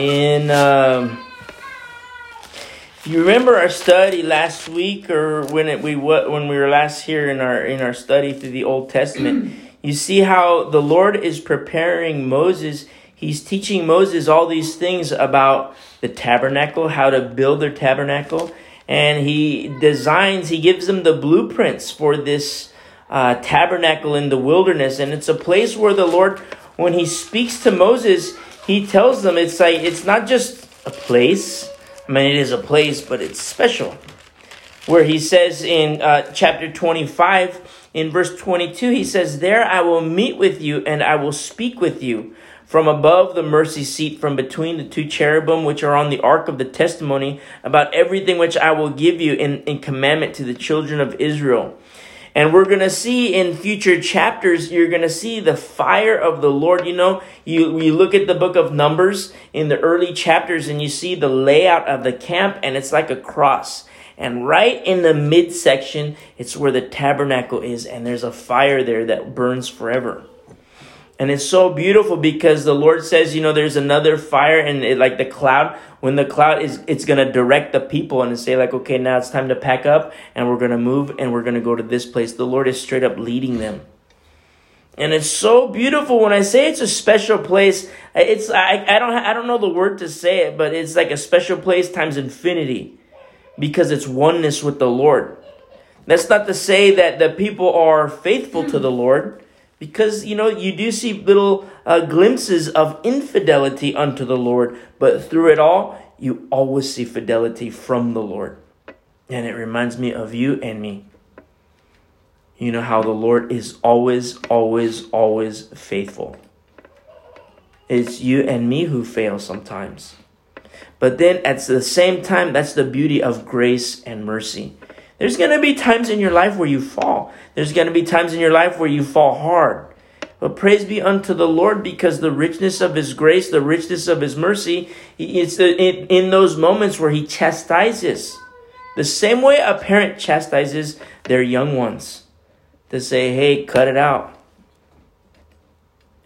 in um, if you remember our study last week or when it, we when we were last here in our in our study through the Old Testament, you see how the Lord is preparing Moses. He's teaching Moses all these things about the tabernacle, how to build their tabernacle, and he designs. He gives them the blueprints for this uh, tabernacle in the wilderness, and it's a place where the Lord, when He speaks to Moses, He tells them it's like it's not just a place. I mean, it is a place, but it's special. Where He says in uh, chapter twenty-five, in verse twenty-two, He says, "There I will meet with you, and I will speak with you." from above the mercy seat, from between the two cherubim which are on the ark of the testimony, about everything which I will give you in, in commandment to the children of Israel. And we're going to see in future chapters, you're going to see the fire of the Lord. You know, you, you look at the book of Numbers in the early chapters and you see the layout of the camp and it's like a cross. And right in the midsection, it's where the tabernacle is and there's a fire there that burns forever. And it's so beautiful because the Lord says, you know, there's another fire and it, like the cloud, when the cloud is, it's going to direct the people and say like, okay, now it's time to pack up and we're going to move and we're going to go to this place. The Lord is straight up leading them. And it's so beautiful when I say it's a special place. It's, I, I don't, I don't know the word to say it, but it's like a special place times infinity because it's oneness with the Lord. That's not to say that the people are faithful to the Lord because you know you do see little uh, glimpses of infidelity unto the lord but through it all you always see fidelity from the lord. And it reminds me of you and me. You know how the lord is always always always faithful. It's you and me who fail sometimes. But then at the same time that's the beauty of grace and mercy there's going to be times in your life where you fall. There's going to be times in your life where you fall hard. But praise be unto the Lord because the richness of His grace, the richness of His mercy, it's in, those moments where He chastises. The same way a parent chastises their young ones to say, hey, cut it out.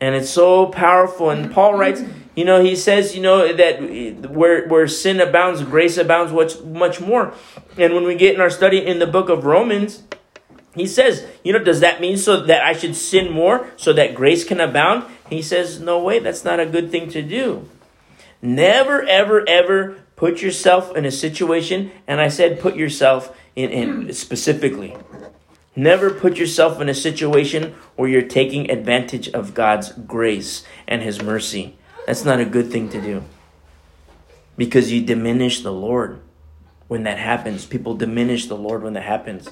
And it's so powerful. And Paul writes, you know, he says, you know, that where, where sin abounds, grace abounds much, much more. And when we get in our study in the book of Romans, he says, you know, does that mean so that I should sin more so that grace can abound? He says, no way, that's not a good thing to do. Never, ever, ever put yourself in a situation, and I said put yourself in, in specifically. Never put yourself in a situation where you're taking advantage of God's grace and His mercy. That's not a good thing to do. Because you diminish the Lord when that happens. People diminish the Lord when that happens.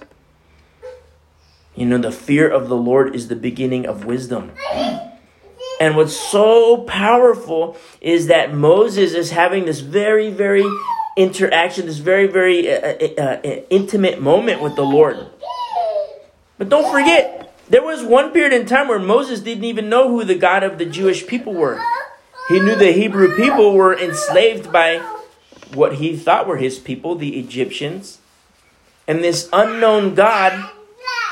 You know, the fear of the Lord is the beginning of wisdom. And what's so powerful is that Moses is having this very, very interaction, this very, very uh, uh, uh, intimate moment with the Lord. But don't forget, there was one period in time where Moses didn't even know who the God of the Jewish people were. He knew the Hebrew people were enslaved by what he thought were his people, the Egyptians. And this unknown God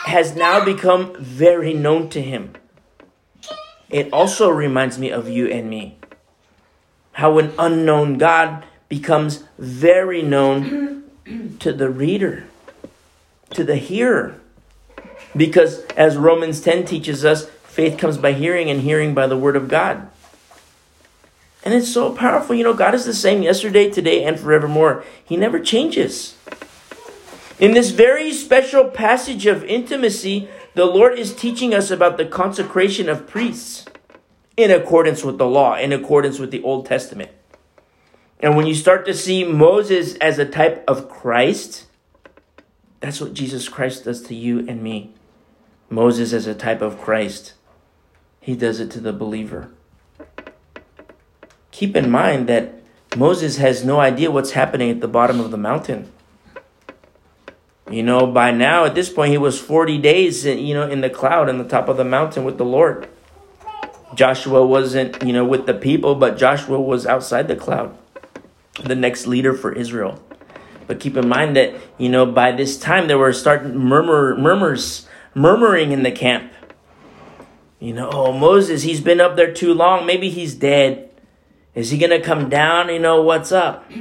has now become very known to him. It also reminds me of you and me. How an unknown God becomes very known to the reader, to the hearer. Because as Romans 10 teaches us, faith comes by hearing and hearing by the word of God. And it's so powerful. You know, God is the same yesterday, today, and forevermore. He never changes. In this very special passage of intimacy, the Lord is teaching us about the consecration of priests in accordance with the law, in accordance with the Old Testament. And when you start to see Moses as a type of Christ, that's what Jesus Christ does to you and me. Moses as a type of Christ, he does it to the believer. Keep in mind that Moses has no idea what's happening at the bottom of the mountain. You know, by now at this point he was 40 days, you know, in the cloud on the top of the mountain with the Lord. Joshua wasn't, you know, with the people, but Joshua was outside the cloud, the next leader for Israel. But keep in mind that, you know, by this time there were starting murmur murmurs murmuring in the camp. You know, oh Moses, he's been up there too long. Maybe he's dead. Is he going to come down? You know, what's up?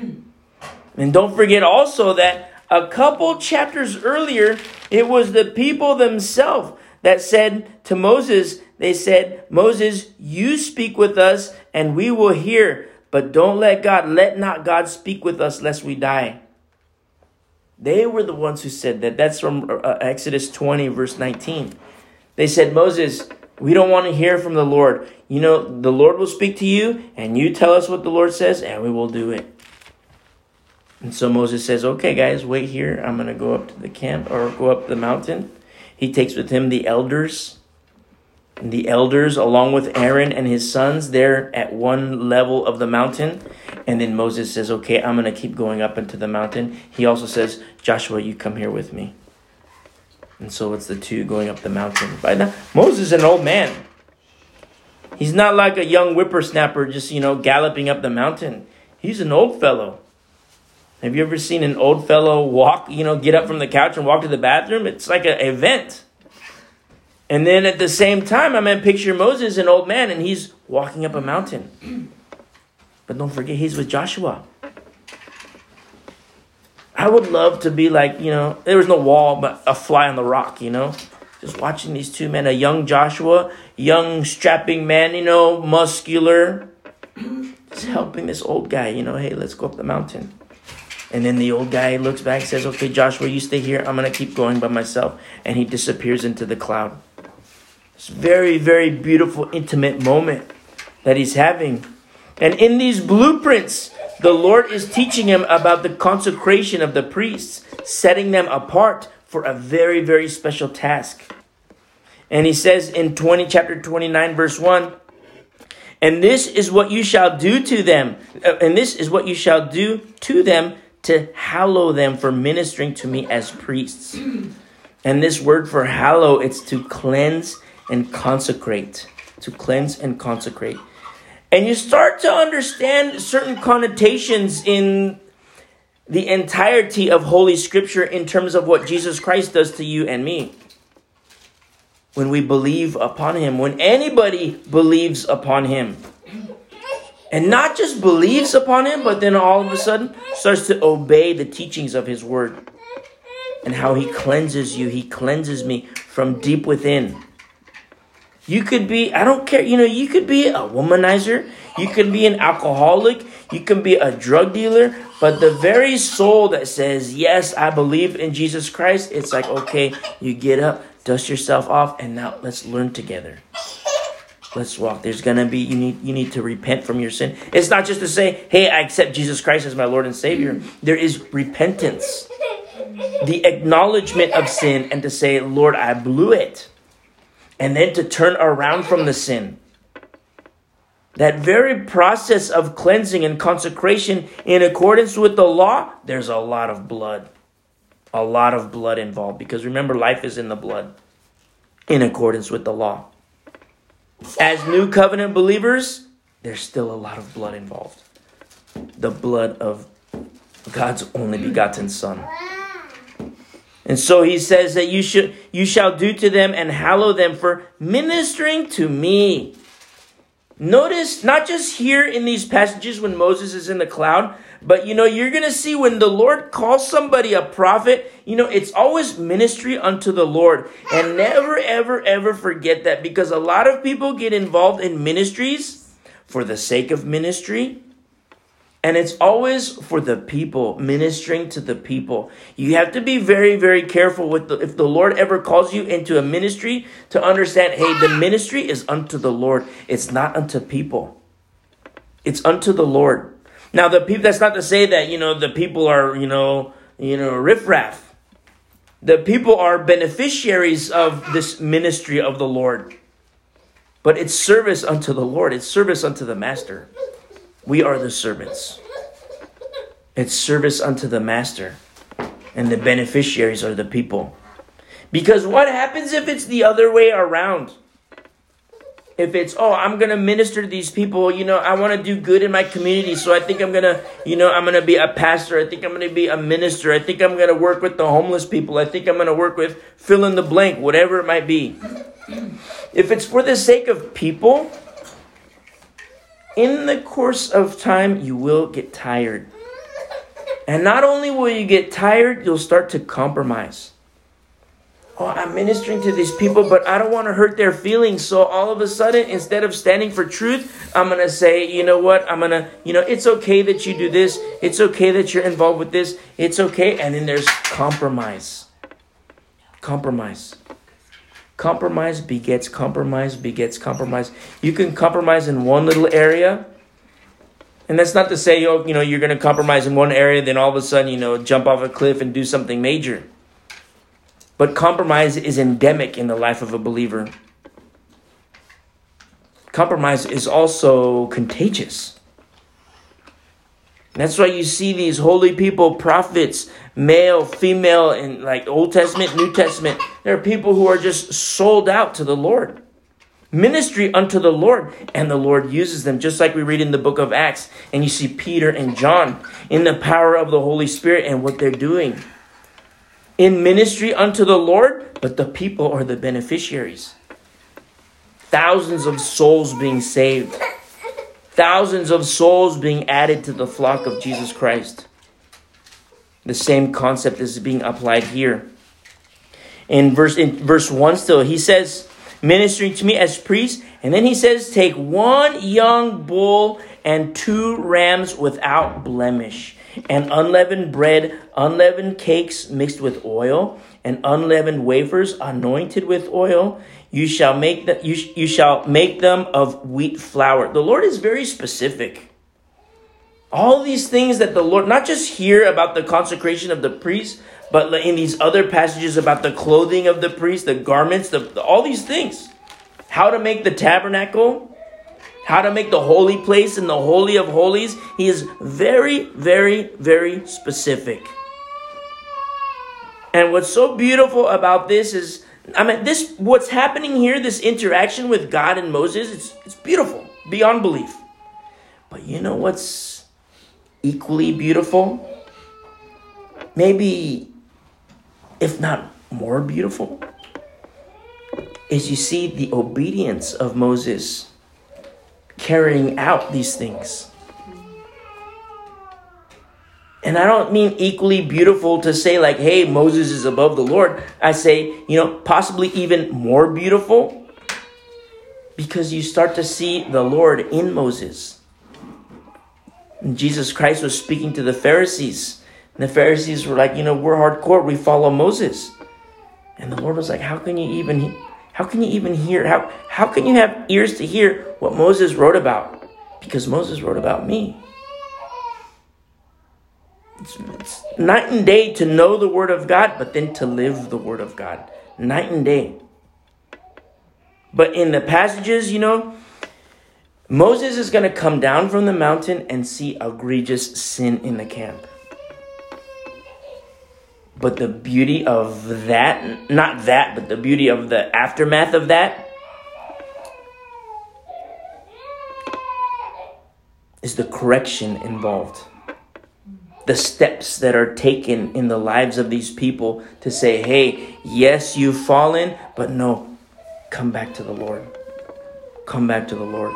And don't forget also that a couple chapters earlier, it was the people themselves that said to Moses, they said, Moses, you speak with us and we will hear, but don't let God, let not God speak with us lest we die. They were the ones who said that. That's from uh, Exodus 20, verse 19. They said, Moses, we don't want to hear from the Lord. You know, the Lord will speak to you, and you tell us what the Lord says, and we will do it. And so Moses says, Okay, guys, wait here. I'm going to go up to the camp or go up the mountain. He takes with him the elders. And the elders, along with Aaron and his sons, they're at one level of the mountain. And then Moses says, Okay, I'm going to keep going up into the mountain. He also says, Joshua, you come here with me. And so it's the two going up the mountain. By now, Moses is an old man. He's not like a young whippersnapper just, you know, galloping up the mountain. He's an old fellow. Have you ever seen an old fellow walk, you know, get up from the couch and walk to the bathroom? It's like an event. And then at the same time, I mean, picture Moses, an old man, and he's walking up a mountain. But don't forget, he's with Joshua. I would love to be like, you know, there was no wall, but a fly on the rock, you know? Just watching these two men, a young Joshua, young strapping man, you know, muscular, just helping this old guy, you know, hey, let's go up the mountain. And then the old guy looks back, says, Okay, Joshua, you stay here. I'm going to keep going by myself. And he disappears into the cloud. It's very, very beautiful, intimate moment that he's having. And in these blueprints, the Lord is teaching him about the consecration of the priests, setting them apart for a very, very special task. And he says in 20, chapter 29, verse 1, and this is what you shall do to them, uh, and this is what you shall do to them to hallow them for ministering to me as priests. And this word for hallow, it's to cleanse and consecrate. To cleanse and consecrate. And you start to understand certain connotations in the entirety of Holy Scripture in terms of what Jesus Christ does to you and me. When we believe upon Him, when anybody believes upon Him and not just believes upon him, but then all of a sudden starts to obey the teachings of his word and how he cleanses you. He cleanses me from deep within. You could be, I don't care, you know, you could be a womanizer, you could be an alcoholic, you can be a drug dealer, but the very soul that says, Yes, I believe in Jesus Christ, it's like, okay, you get up, dust yourself off, and now let's learn together. Let's walk. There's gonna be you need you need to repent from your sin. It's not just to say hey i accept jesus christ as my lord and savior. There is repentance. The acknowledgement of sin and to say lord i blew it and then to turn around from the sin that very process of cleansing and consecration in accordance with the law there's a lot of blood a lot of blood involved because remember life is in the blood in accordance with the law as new covenant believers, there's still a lot of blood involved. The blood of God's only begotten Son. And so he says that you should you shall do to them and hallow them for ministering to me. Notice not just here in these passages when Moses is in the cloud, but you know, you're going to see when the Lord calls somebody a prophet, you know, it's always ministry unto the Lord. And never, ever, ever forget that because a lot of people get involved in ministries for the sake of ministry. And it's always for the people, ministering to the people. You have to be very, very careful with the, if the Lord ever calls you into a ministry to understand, hey, the ministry is unto the Lord. It's not unto people. It's unto the Lord. Now the people that's not to say that, you know, the people are, you know, you know, riffraff. The people are beneficiaries of this ministry of the Lord. But it's service unto the Lord, it's service unto the master. We are the servants. It's service unto the master. And the beneficiaries are the people. Because what happens if it's the other way around? if it's oh i'm gonna minister to these people you know i want to do good in my community so i think i'm gonna you know i'm gonna be a pastor i think i'm gonna be a minister i think i'm gonna work with the homeless people i think i'm gonna work with fill in the blank whatever it might be if it's for the sake of people in the course of time, you will get tired. And not only will you get tired, you'll start to compromise. Oh, I'm ministering to these people, but I don't want to hurt their feelings. So all of a sudden, instead of standing for truth, I'm going to say, you know what? I'm going to, you know, it's okay that you do this. It's okay that you're involved with this. It's okay. And then there's compromise. Compromise. Compromise begets compromise, begets compromise. You can compromise in one little area and that's not to say, oh, you know, you're going to compromise in one area, then all of a sudden, you know, jump off a cliff and do something major. But compromise is endemic in the life of a believer. Compromise is also contagious. That's why you see these holy people, prophets, male, female, in like Old Testament, New Testament. There are people who are just sold out to the Lord ministry unto the Lord, and the Lord uses them, just like we read in the book of Acts. And you see Peter and John in the power of the Holy Spirit and what they're doing in ministry unto the Lord, but the people are the beneficiaries. Thousands of souls being saved, thousands of souls being added to the flock of Jesus Christ. The same concept is being applied here. In verse in verse 1 still, he says, ministering to me as priest. And then he says, Take one young bull and two rams without blemish, and unleavened bread, unleavened cakes mixed with oil, and unleavened wafers anointed with oil. You shall make them, you, you shall make them of wheat flour. The Lord is very specific. All these things that the Lord, not just here about the consecration of the priest, but in these other passages about the clothing of the priest, the garments, the, the, all these things, how to make the tabernacle, how to make the holy place and the holy of holies, he is very, very, very specific. And what's so beautiful about this is, I mean, this what's happening here, this interaction with God and Moses, it's, it's beautiful beyond belief. But you know what's equally beautiful? Maybe if not more beautiful, is you see the obedience of Moses carrying out these things. And I don't mean equally beautiful to say, like, hey, Moses is above the Lord. I say, you know, possibly even more beautiful because you start to see the Lord in Moses. And Jesus Christ was speaking to the Pharisees and the Pharisees were like, you know, we're hardcore. We follow Moses. And the Lord was like, how can you even how can you even hear how how can you have ears to hear what Moses wrote about? Because Moses wrote about me. It's, night and day to know the word of God, but then to live the word of God. Night and day. But in the passages, you know, Moses is going to come down from the mountain and see egregious sin in the camp. But the beauty of that, not that, but the beauty of the aftermath of that is the correction involved. The steps that are taken in the lives of these people to say, hey, yes, you've fallen, but no, come back to the Lord. Come back to the Lord.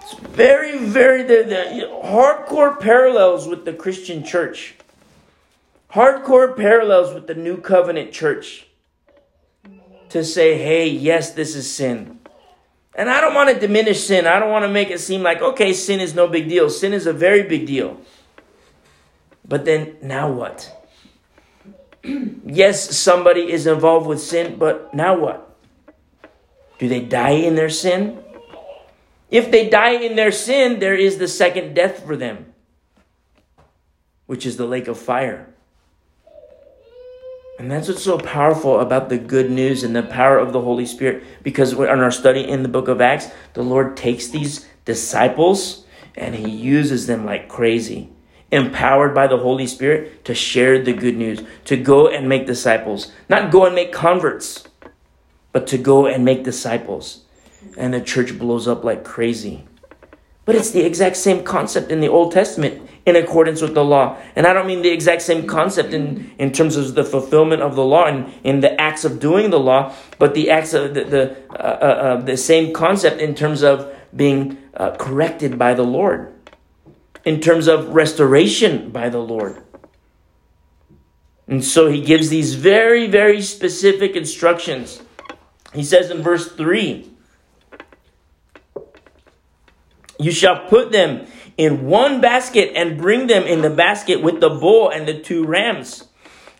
It's very, very, the, the hardcore parallels with the Christian church hardcore parallels with the new covenant church to say, hey, yes, this is sin. And I don't want to diminish sin. I don't want to make it seem like, okay, sin is no big deal. Sin is a very big deal. But then, now what? yes, somebody is involved with sin, but now what? Do they die in their sin? If they die in their sin, there is the second death for them, which is the lake of fire. And that's what's so powerful about the good news and the power of the Holy Spirit. Because in our study in the book of Acts, the Lord takes these disciples and he uses them like crazy, empowered by the Holy Spirit to share the good news, to go and make disciples. Not go and make converts, but to go and make disciples. And the church blows up like crazy. But it's the exact same concept in the Old Testament in accordance with the law. And I don't mean the exact same concept in, in terms of the fulfillment of the law and in the acts of doing the law, but the acts of the, the, uh, uh, uh, the same concept in terms of being uh, corrected by the Lord, in terms of restoration by the Lord. And so he gives these very, very specific instructions. He says in verse 3 You shall put them in one basket and bring them in the basket with the bull and the two rams.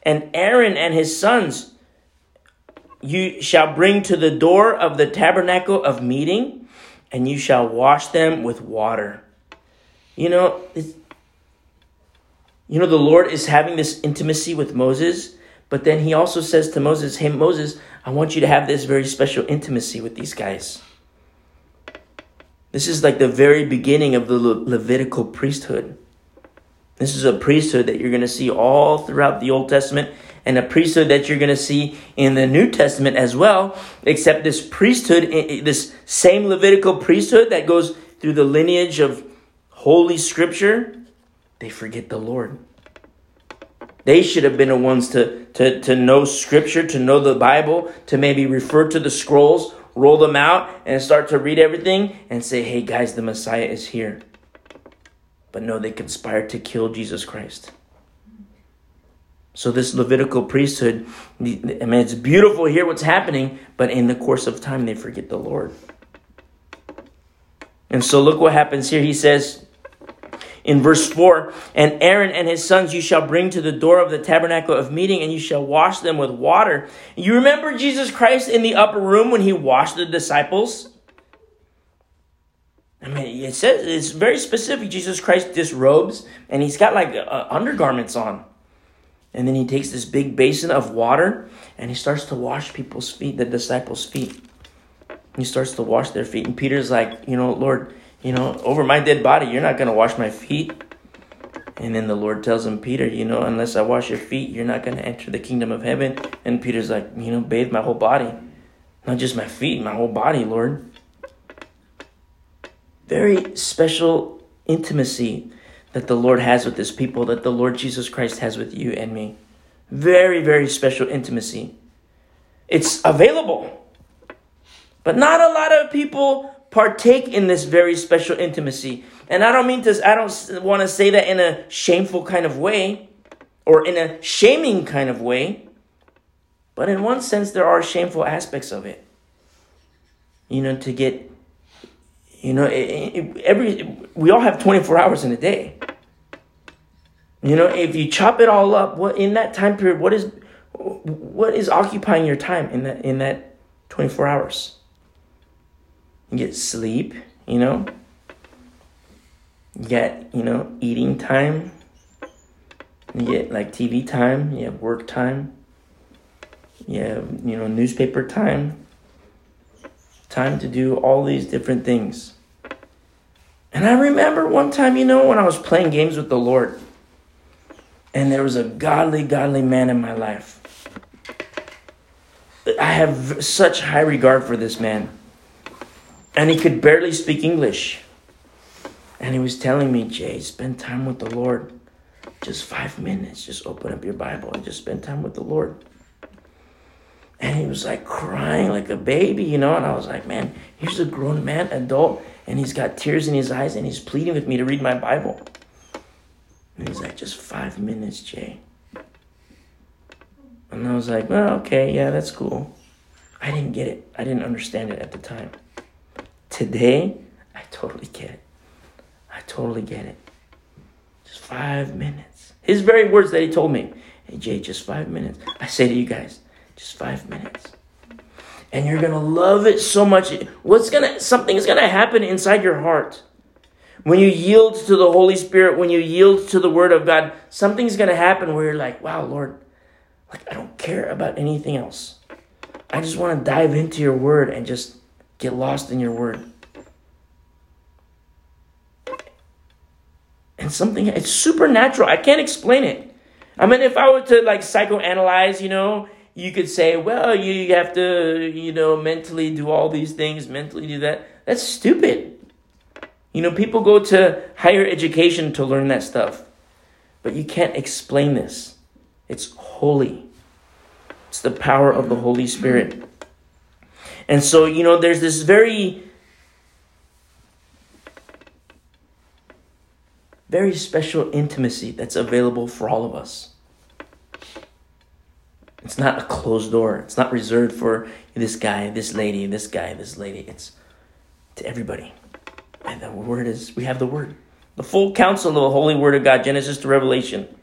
And Aaron and his sons you shall bring to the door of the tabernacle of meeting, and you shall wash them with water. You know, you know, the Lord is having this intimacy with Moses, but then he also says to Moses, Hey, Moses, I want you to have this very special intimacy with these guys. This is like the very beginning of the Le- Levitical priesthood. This is a priesthood that you're going to see all throughout the Old Testament and a priesthood that you're going to see in the New Testament as well, except this priesthood, this same Levitical priesthood that goes through the lineage of Holy Scripture, they forget the Lord. They should have been the ones to, to, to know Scripture, to know the Bible, to maybe refer to the scrolls, roll them out, and start to read everything and say, hey guys, the Messiah is here. But no, they conspired to kill Jesus Christ. So this Levitical priesthood, I mean, it's beautiful here what's happening, but in the course of time, they forget the Lord. And so look what happens here. He says in verse 4 And Aaron and his sons you shall bring to the door of the tabernacle of meeting, and you shall wash them with water. You remember Jesus Christ in the upper room when he washed the disciples? I mean, it says it's very specific. Jesus Christ disrobes, and he's got like uh, undergarments on. And then he takes this big basin of water and he starts to wash people's feet, the disciples' feet. He starts to wash their feet. And Peter's like, you know, Lord, you know, over my dead body, you're not going to wash my feet. And then the Lord tells him, Peter, you know, unless I wash your feet, you're not going to enter the kingdom of heaven. And Peter's like, you know, bathe my whole body. Not just my feet, my whole body, Lord. Very special intimacy that the Lord has with his people, that the Lord Jesus Christ has with you and me. Very, very special intimacy. It's available. But not a lot of people partake in this very special intimacy. And I don't mean to, I don't want to say that in a shameful kind of way or in a shaming kind of way. But in one sense, there are shameful aspects of it. You know, to get you know, every we all have 24 hours in a day. You know, if you chop it all up, what in that time period, what is what is occupying your time in that in that 24 hours? You get sleep, you know. You get, you know, eating time. You get like TV time, you have work time. You have, you know, newspaper time time to do all these different things. And I remember one time, you know, when I was playing games with the Lord, and there was a godly, godly man in my life. I have such high regard for this man. And he could barely speak English. And he was telling me, Jay, spend time with the Lord. Just five minutes. Just open up your Bible and just spend time with the Lord. And he was like crying like a baby, you know. And I was like, man, here's a grown man, adult, and he's got tears in his eyes and he's pleading with me to read my Bible. And he's like, just five minutes, Jay. And I was like, well, okay, yeah, that's cool. I didn't get it. I didn't understand it at the time. Today, I totally get it. I totally get it. Just five minutes. His very words that he told me. Hey, Jay, just five minutes. I say to you guys, just five minutes. And you're going to love it so much. What's going to, something's going to happen inside your heart. When you yield to the Holy Spirit, when you yield to the Word of God, something's going to happen where you're like, wow, Lord, like I don't care about anything else. I just want to dive into your Word and just get lost in your Word. And something, it's supernatural. I can't explain it. I mean, if I were to like psychoanalyze, you know, you could say, well, you have to, you know, mentally do all these things, mentally do that. That's stupid. You know, people go to higher education to learn that stuff. But you can't explain this. It's holy. It's the power of the Holy Spirit. And so, you know, there's this very, very special intimacy that's available for all of us. It's not a closed door. It's not reserved for this guy, this lady, this guy, this lady. It's to everybody. And the word is, we have the word. The full counsel of the holy word of God, Genesis to Revelation.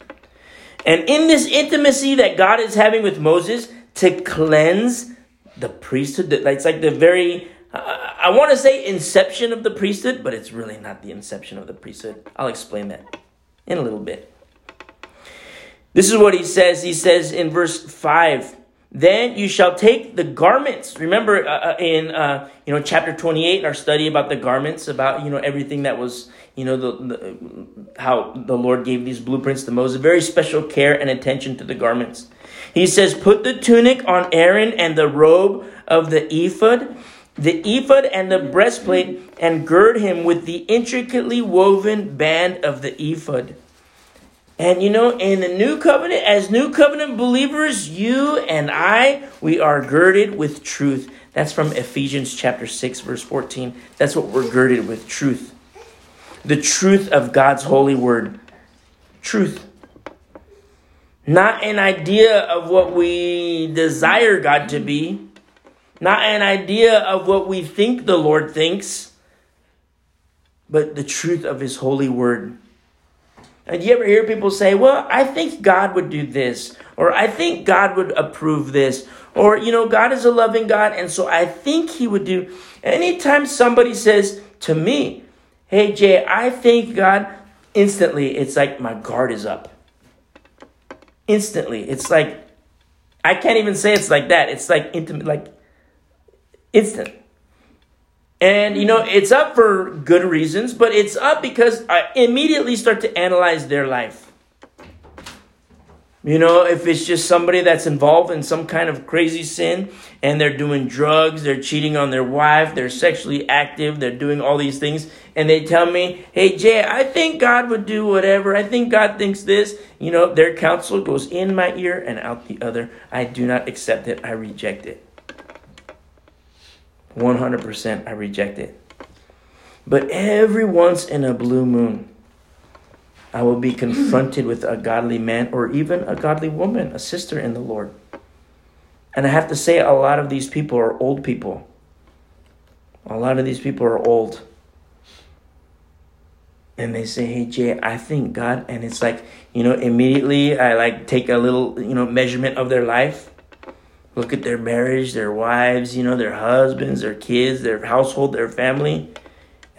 And in this intimacy that God is having with Moses to cleanse the priesthood, it's like the very, I want to say inception of the priesthood, but it's really not the inception of the priesthood. I'll explain that in a little bit. This is what he says. He says in verse 5 Then you shall take the garments. Remember uh, uh, in uh, you know chapter 28 in our study about the garments, about you know everything that was you know the, the how the Lord gave these blueprints to Moses. Very special care and attention to the garments. He says, Put the tunic on Aaron and the robe of the ephod the ephod and the breastplate, and gird him with the intricately woven band of the ephod. And you know, in the new covenant, as new covenant believers, you and I, we are girded with truth. That's from Ephesians chapter 6, verse 14. That's what we're girded with truth. The truth of God's holy word. Truth. Not an idea of what we desire God to be, not an idea of what we think the Lord thinks, but the truth of His holy word. And you ever hear people say, well, I think God would do this, or I think God would approve this, or, you know, God is a loving God, and so I think He would do. Anytime somebody says to me, hey, Jay, I think God, instantly it's like my guard is up. Instantly. It's like, I can't even say it's like that. It's like intimate, like instant. And you know, it's up for good reasons, but it's up because I immediately start to analyze their life. You know, if it's just somebody that's involved in some kind of crazy sin and they're doing drugs, they're cheating on their wife, they're sexually active, they're doing all these things, and they tell me, hey, Jay, I think God would do whatever. I think God thinks this. You know, their counsel goes in my ear and out the other. I do not accept it, I reject it. 100% I reject it. But every once in a blue moon, I will be confronted with a godly man or even a godly woman, a sister in the Lord. And I have to say, a lot of these people are old people. A lot of these people are old. And they say, hey, Jay, I think God, and it's like, you know, immediately I like take a little, you know, measurement of their life look at their marriage, their wives, you know, their husbands, their kids, their household, their family.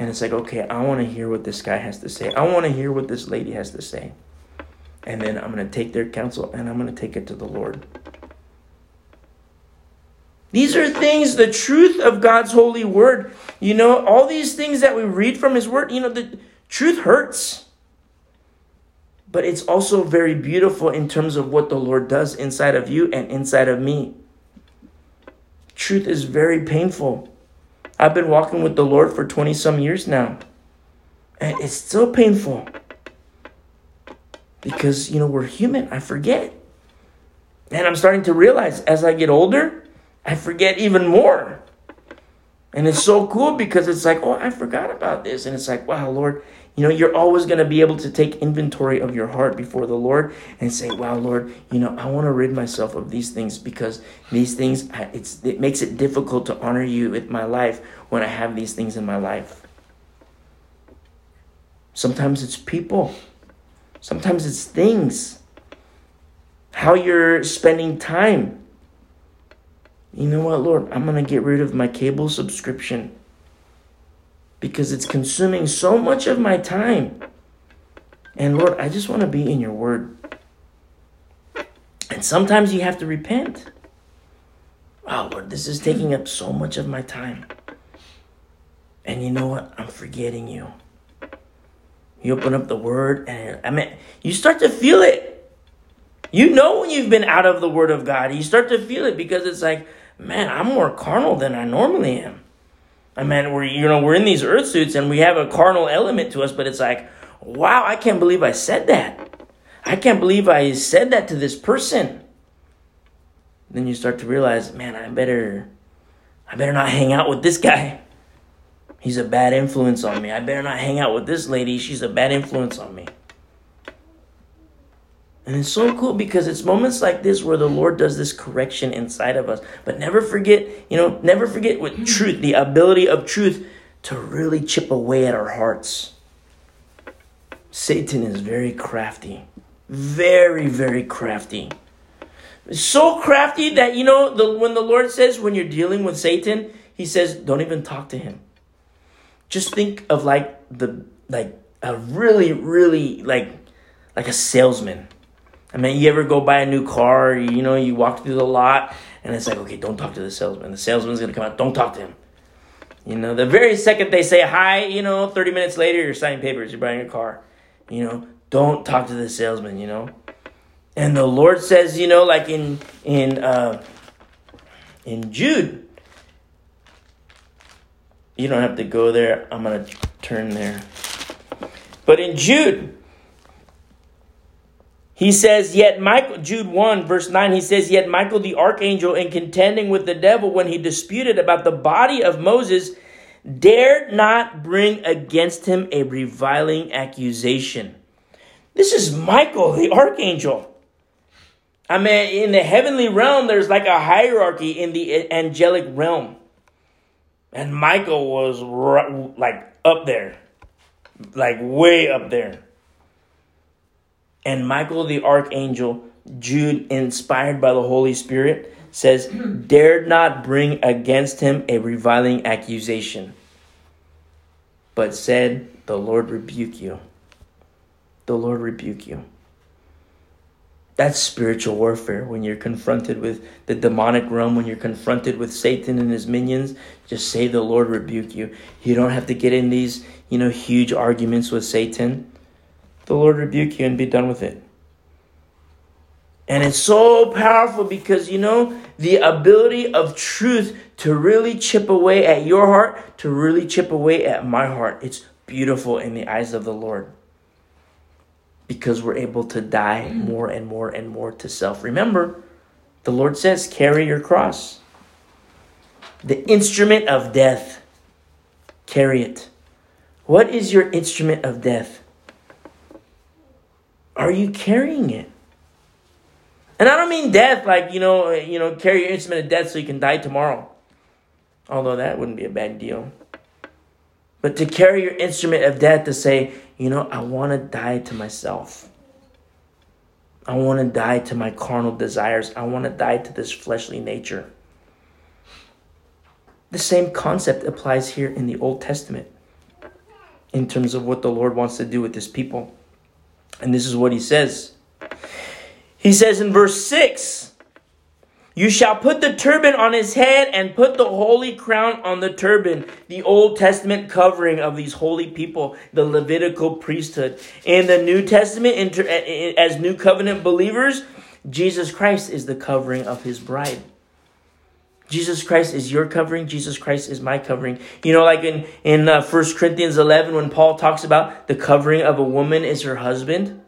And it's like, okay, I want to hear what this guy has to say. I want to hear what this lady has to say. And then I'm going to take their counsel and I'm going to take it to the Lord. These are things, the truth of God's holy word. You know, all these things that we read from his word, you know, the truth hurts. But it's also very beautiful in terms of what the Lord does inside of you and inside of me truth is very painful. I've been walking with the Lord for 20 some years now. And it's still painful. Because, you know, we're human. I forget. And I'm starting to realize as I get older, I forget even more. And it's so cool because it's like, oh, I forgot about this. And it's like, wow, Lord, you know, you're always going to be able to take inventory of your heart before the Lord and say, "Wow, Lord, you know, I want to rid myself of these things because these things it's it makes it difficult to honor you with my life when I have these things in my life." Sometimes it's people. Sometimes it's things. How you're spending time. You know what, Lord? I'm going to get rid of my cable subscription because it's consuming so much of my time. And Lord, I just want to be in your word. And sometimes you have to repent. Wow, Lord, this is taking up so much of my time. And you know what? I'm forgetting you. You open up the word, and I mean, you start to feel it. You know when you've been out of the word of God. You start to feel it because it's like, man, I'm more carnal than I normally am. I mean, we're you know we're in these earth suits and we have a carnal element to us, but it's like, wow, I can't believe I said that. I can't believe I said that to this person. Then you start to realize, man, I better, I better not hang out with this guy. He's a bad influence on me. I better not hang out with this lady. She's a bad influence on me. And it's so cool because it's moments like this where the Lord does this correction inside of us. But never forget, you know, never forget with mm-hmm. truth, the ability of truth to really chip away at our hearts. Satan is very crafty. Very, very crafty. So crafty that, you know, the, when the Lord says when you're dealing with Satan, he says, don't even talk to him. Just think of like the, like a really, really, like, like a salesman. I mean, you ever go buy a new car, you know, you walk through the lot, and it's like, okay, don't talk to the salesman. The salesman's gonna come out, don't talk to him. You know, the very second they say hi, you know, 30 minutes later, you're signing papers, you're buying a car. You know, don't talk to the salesman, you know. And the Lord says, you know, like in in uh, in Jude, you don't have to go there. I'm gonna turn there. But in Jude, he says, Yet Michael, Jude 1, verse 9, he says, Yet Michael the archangel, in contending with the devil when he disputed about the body of Moses, dared not bring against him a reviling accusation. This is Michael the archangel. I mean, in the heavenly realm, there's like a hierarchy in the angelic realm. And Michael was like up there, like way up there. And Michael the archangel, Jude, inspired by the Holy Spirit, says, dared not bring against him a reviling accusation, but said, The Lord rebuke you. The Lord rebuke you. That's spiritual warfare when you're confronted with the demonic realm, when you're confronted with Satan and his minions. Just say, The Lord rebuke you. You don't have to get in these, you know, huge arguments with Satan the Lord rebuke you and be done with it. And it's so powerful because, you know, the ability of truth to really chip away at your heart, to really chip away at my heart. It's beautiful in the eyes of the Lord because we're able to die more and more and more to self. Remember, the Lord says, carry your cross. The instrument of death, carry it. What is your instrument of death? Are you carrying it? And I don't mean death like, you know, eh, you know, carry your instrument of death so you can die tomorrow. Although that wouldn't be a bad deal. But to carry your instrument of death to say, you know, I want to die to myself. I want to die to my carnal desires. I want to die to this fleshly nature. The same concept applies here in the Old Testament in terms of what the Lord wants to do with his people. And this is what he says. He says in verse 6 You shall put the turban on his head and put the holy crown on the turban, the Old Testament covering of these holy people, the Levitical priesthood. In the New Testament, eh, eh, as New Covenant believers, Jesus Christ is the covering of his bride. Jesus Christ is your covering. Jesus Christ is my covering. You know, like in, in uh, 1 Corinthians 11, when Paul talks about the covering of a woman is her husband.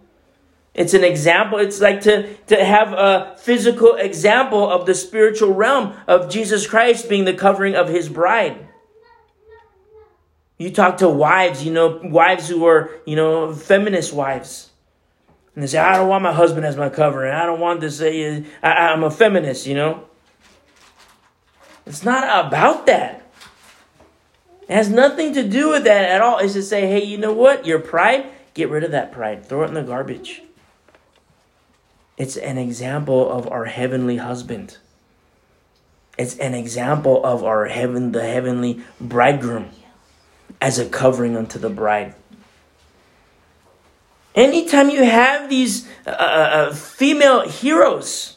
It's an example. It's like to, to have a physical example of the spiritual realm of Jesus Christ being the covering of his bride. You talk to wives, you know, wives who are, you know, feminist wives. And they say, I don't want my husband as my covering. I don't want to say, I, I'm a feminist, you know. It's not about that. It has nothing to do with that at all. It's to say, hey, you know what? Your pride, get rid of that pride. Throw it in the garbage. It's an example of our heavenly husband. It's an example of our heaven, the heavenly bridegroom, as a covering unto the bride. Anytime you have these uh, uh, uh female heroes,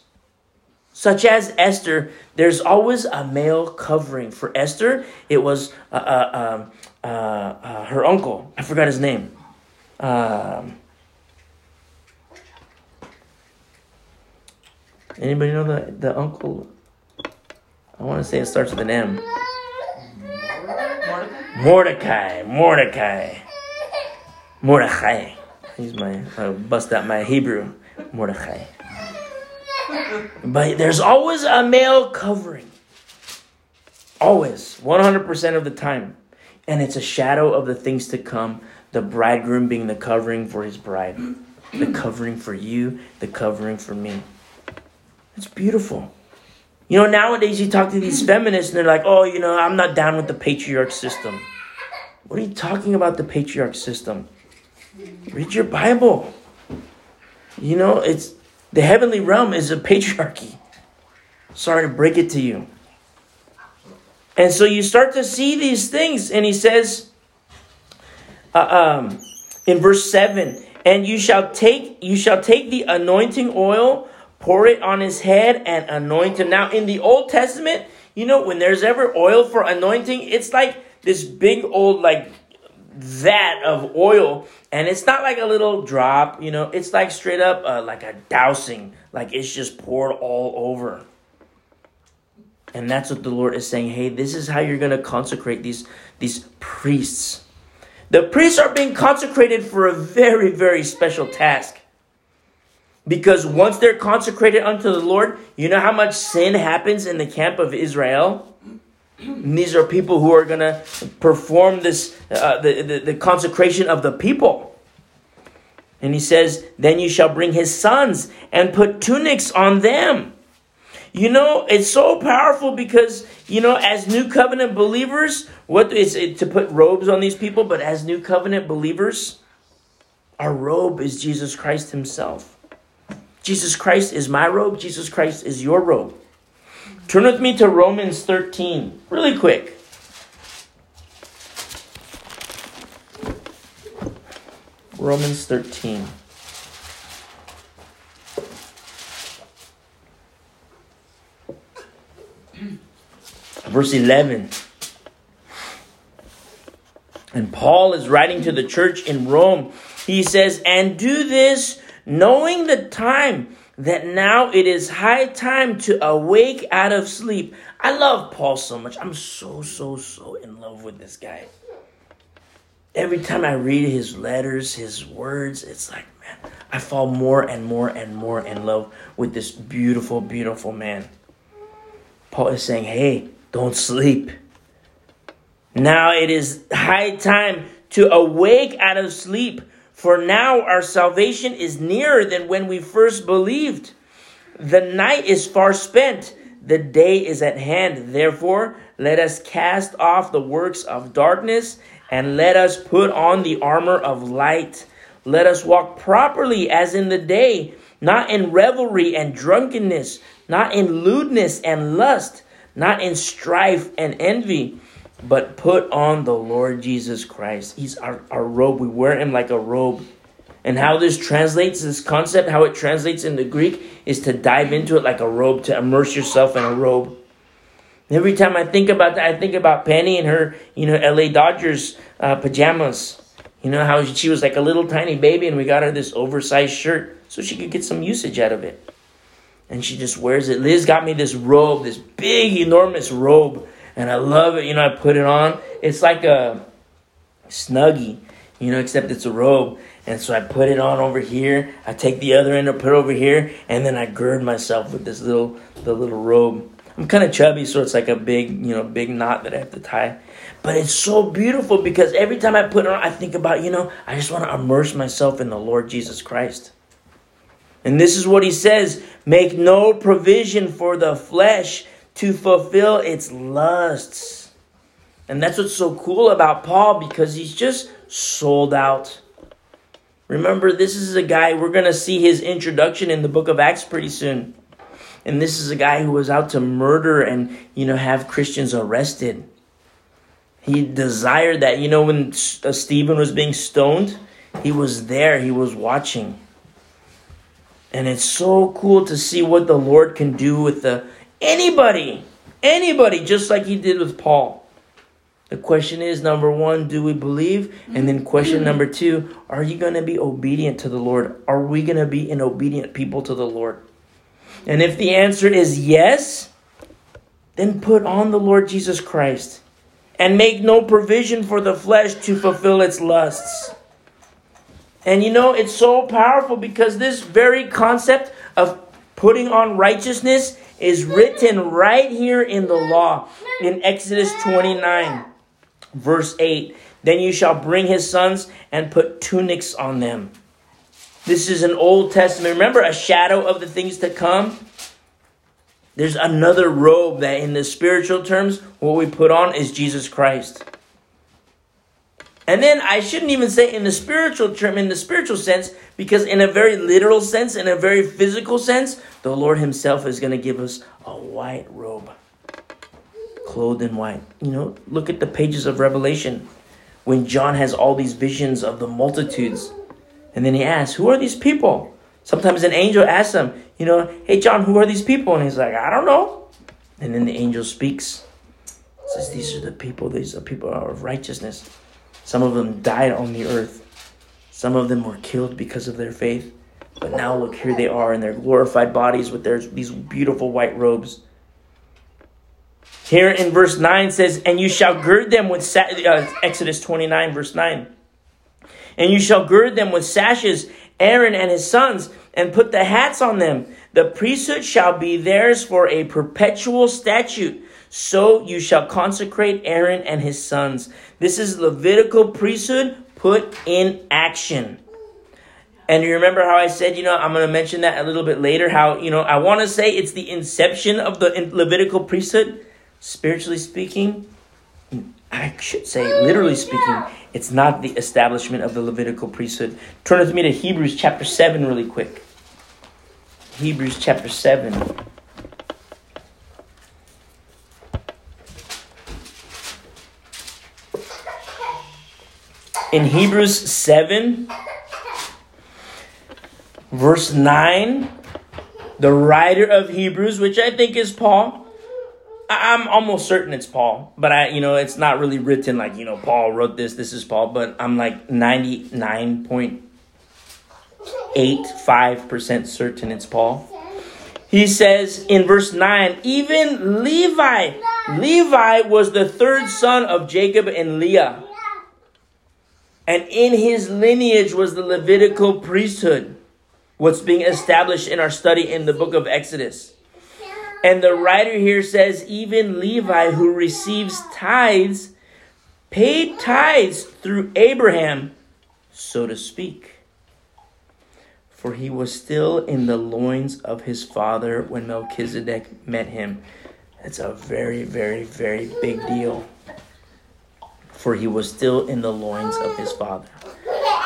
such as Esther, there's always a male covering. For Esther, it was uh, uh, um, uh, uh, her uncle. I forgot his name. Um, anybody know the, the uncle? I want to say it starts with an M. Mordecai. Mordecai. Mordecai. He's my, I bust out my Hebrew. Mordecai. But there's always a male covering. Always. 100% of the time. And it's a shadow of the things to come, the bridegroom being the covering for his bride, the covering for you, the covering for me. It's beautiful. You know, nowadays you talk to these feminists and they're like, oh, you know, I'm not down with the patriarch system. What are you talking about the patriarch system? Read your Bible. You know, it's the heavenly realm is a patriarchy. Sorry to break it to you. And so you start to see these things, and he says uh, um, in verse 7 and you shall take you shall take the anointing oil pour it on his head and anoint him now in the old testament you know when there's ever oil for anointing it's like this big old like vat of oil. And it's not like a little drop you know it's like straight up uh, like a dousing. Like it's just poured all over. And that's what the lord is saying hey this is how you're going to consecrate these these priests. The priests are being consecrated for a very very special task. Because once they're consecrated unto the lord you know how much sin happens in the camp of israel and these are people who are going to perform this, uh, the, the, the consecration of the people. And he says, Then you shall bring his sons and put tunics on them. You know, it's so powerful because, you know, as new covenant believers, what is it to put robes on these people? But as new covenant believers, our robe is Jesus Christ himself. Jesus Christ is my robe, Jesus Christ is your robe. Turn with me to Romans 13, really quick. Romans 13. Verse 11. And Paul is writing to the church in Rome. He says, And do this knowing the time that now it is high time to awake out of sleep. I love Paul so much. I'm so, so, so in love with this guy. Every time I read his letters, his words, it's like, man, I fall more and more and more in love with this beautiful, beautiful man. Paul is saying, hey, don't sleep. Now it is high time to awake out of sleep for now our salvation is nearer than when we first believed. The night is far spent, the day is at hand. Therefore, let us cast off the works of darkness and let us put on the armor of light. Let us walk properly as in the day, not in revelry and drunkenness, not in lewdness and lust, not in strife and envy but put on the Lord Jesus Christ. He's our, our robe. We wear him like a robe. And how this translates, this concept, how it translates in the Greek, is to dive into it like a robe, to immerse yourself in a robe. Every time I think about that, I think about Penny and her, you know, LA Dodgers uh, pajamas. You know, how she was like a little tiny baby and we got her this oversized shirt so she could get some usage out of it. And she just wears it. Liz got me this robe, this big, enormous robe and I love it. You know, I put it on. It's like a snuggie, you know, except it's a robe. And so I put it on over here. I take the other end and put it over here, and then I gird myself with this little the little robe. I'm kind of chubby, so it's like a big, you know, big knot that I have to tie. But it's so beautiful because every time I put it on, I think about, you know, I just want to immerse myself in the Lord Jesus Christ. And this is what he says make no provision for the flesh to fulfill its lusts. And that's what's so cool about Paul because he's just sold out. Remember, this is a guy, we're going to see his introduction in the book of Acts pretty soon. And this is a guy who was out to murder and, you know, have Christians arrested. He desired that. You know, when uh, Stephen was being stoned, he was there, he was watching. And it's so cool to see what the Lord can do with the Anybody, anybody, just like he did with Paul. The question is number one, do we believe? And then question number two, are you going to be obedient to the Lord? Are we going to be an obedient people to the Lord? And if the answer is yes, then put on the Lord Jesus Christ and make no provision for the flesh to fulfill its lusts. And you know, it's so powerful because this very concept of putting on righteousness is written right here in the law in Exodus 29. Verse 8 Then you shall bring his sons and put tunics on them. This is an Old Testament. Remember, a shadow of the things to come? There's another robe that, in the spiritual terms, what we put on is Jesus Christ. And then I shouldn't even say in the spiritual term, in the spiritual sense, because in a very literal sense, in a very physical sense, the Lord Himself is going to give us a white robe, clothed in white. You know, look at the pages of Revelation when John has all these visions of the multitudes. And then he asks, Who are these people? Sometimes an angel asks him, You know, hey, John, who are these people? And he's like, I don't know. And then the angel speaks, says, These are the people, these are people of righteousness. Some of them died on the earth. Some of them were killed because of their faith. But now look, here they are in their glorified bodies with their, these beautiful white robes. Here in verse 9 says, And you shall gird them with, sa- uh, Exodus 29, verse 9. And you shall gird them with sashes, Aaron and his sons, and put the hats on them. The priesthood shall be theirs for a perpetual statute. So you shall consecrate Aaron and his sons. This is Levitical priesthood put in action. And you remember how I said, you know, I'm going to mention that a little bit later. How, you know, I want to say it's the inception of the Levitical priesthood. Spiritually speaking, I should say, literally speaking, it's not the establishment of the Levitical priesthood. Turn with me to Hebrews chapter 7 really quick. Hebrews chapter 7. In Hebrews 7, verse 9, the writer of Hebrews, which I think is Paul, I'm almost certain it's Paul, but I, you know, it's not really written like, you know, Paul wrote this, this is Paul, but I'm like 99.85% certain it's Paul. He says in verse 9, even Levi, Levi was the third son of Jacob and Leah. And in his lineage was the Levitical priesthood, what's being established in our study in the book of Exodus. And the writer here says, even Levi, who receives tithes, paid tithes through Abraham, so to speak. For he was still in the loins of his father when Melchizedek met him. That's a very, very, very big deal for he was still in the loins of his father.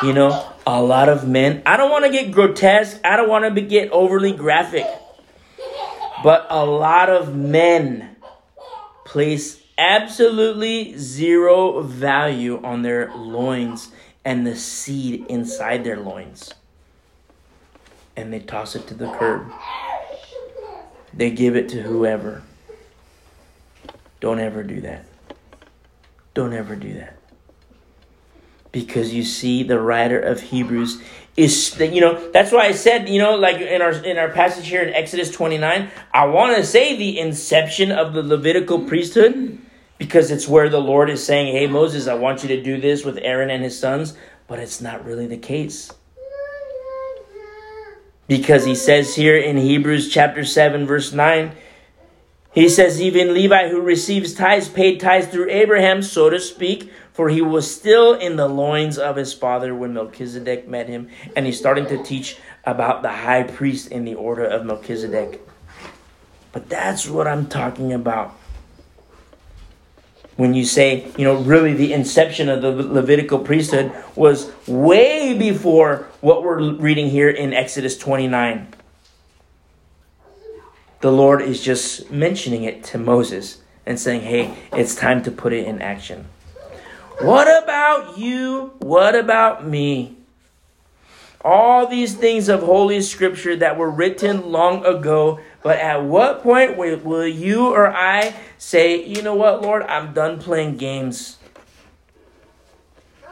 You know, a lot of men, I don't want to get grotesque, I don't want to get overly graphic, but a lot of men place absolutely zero value on their loins and the seed inside their loins. And they toss it to the curb. They give it to whoever. Don't ever do that. Don't ever do that. Because you see, the writer of Hebrews is you know that's why I said you know like in our in our passage here in Exodus 29 I want to say the inception of the Levitical priesthood because it's where the Lord is saying hey Moses I want you to do this with Aaron and his sons but it's not really the case because he says here in Hebrews chapter 7 verse 9 he says, even Levi, who receives tithes, paid tithes through Abraham, so to speak, for he was still in the loins of his father when Melchizedek met him. And he's starting to teach about the high priest in the order of Melchizedek. But that's what I'm talking about. When you say, you know, really the inception of the Levitical priesthood was way before what we're reading here in Exodus 29 the Lord is just mentioning it to Moses and saying, hey, it's time to put it in action. What about you? What about me? All these things of Holy Scripture that were written long ago, but at what point will you or I say, you know what, Lord, I'm done playing games?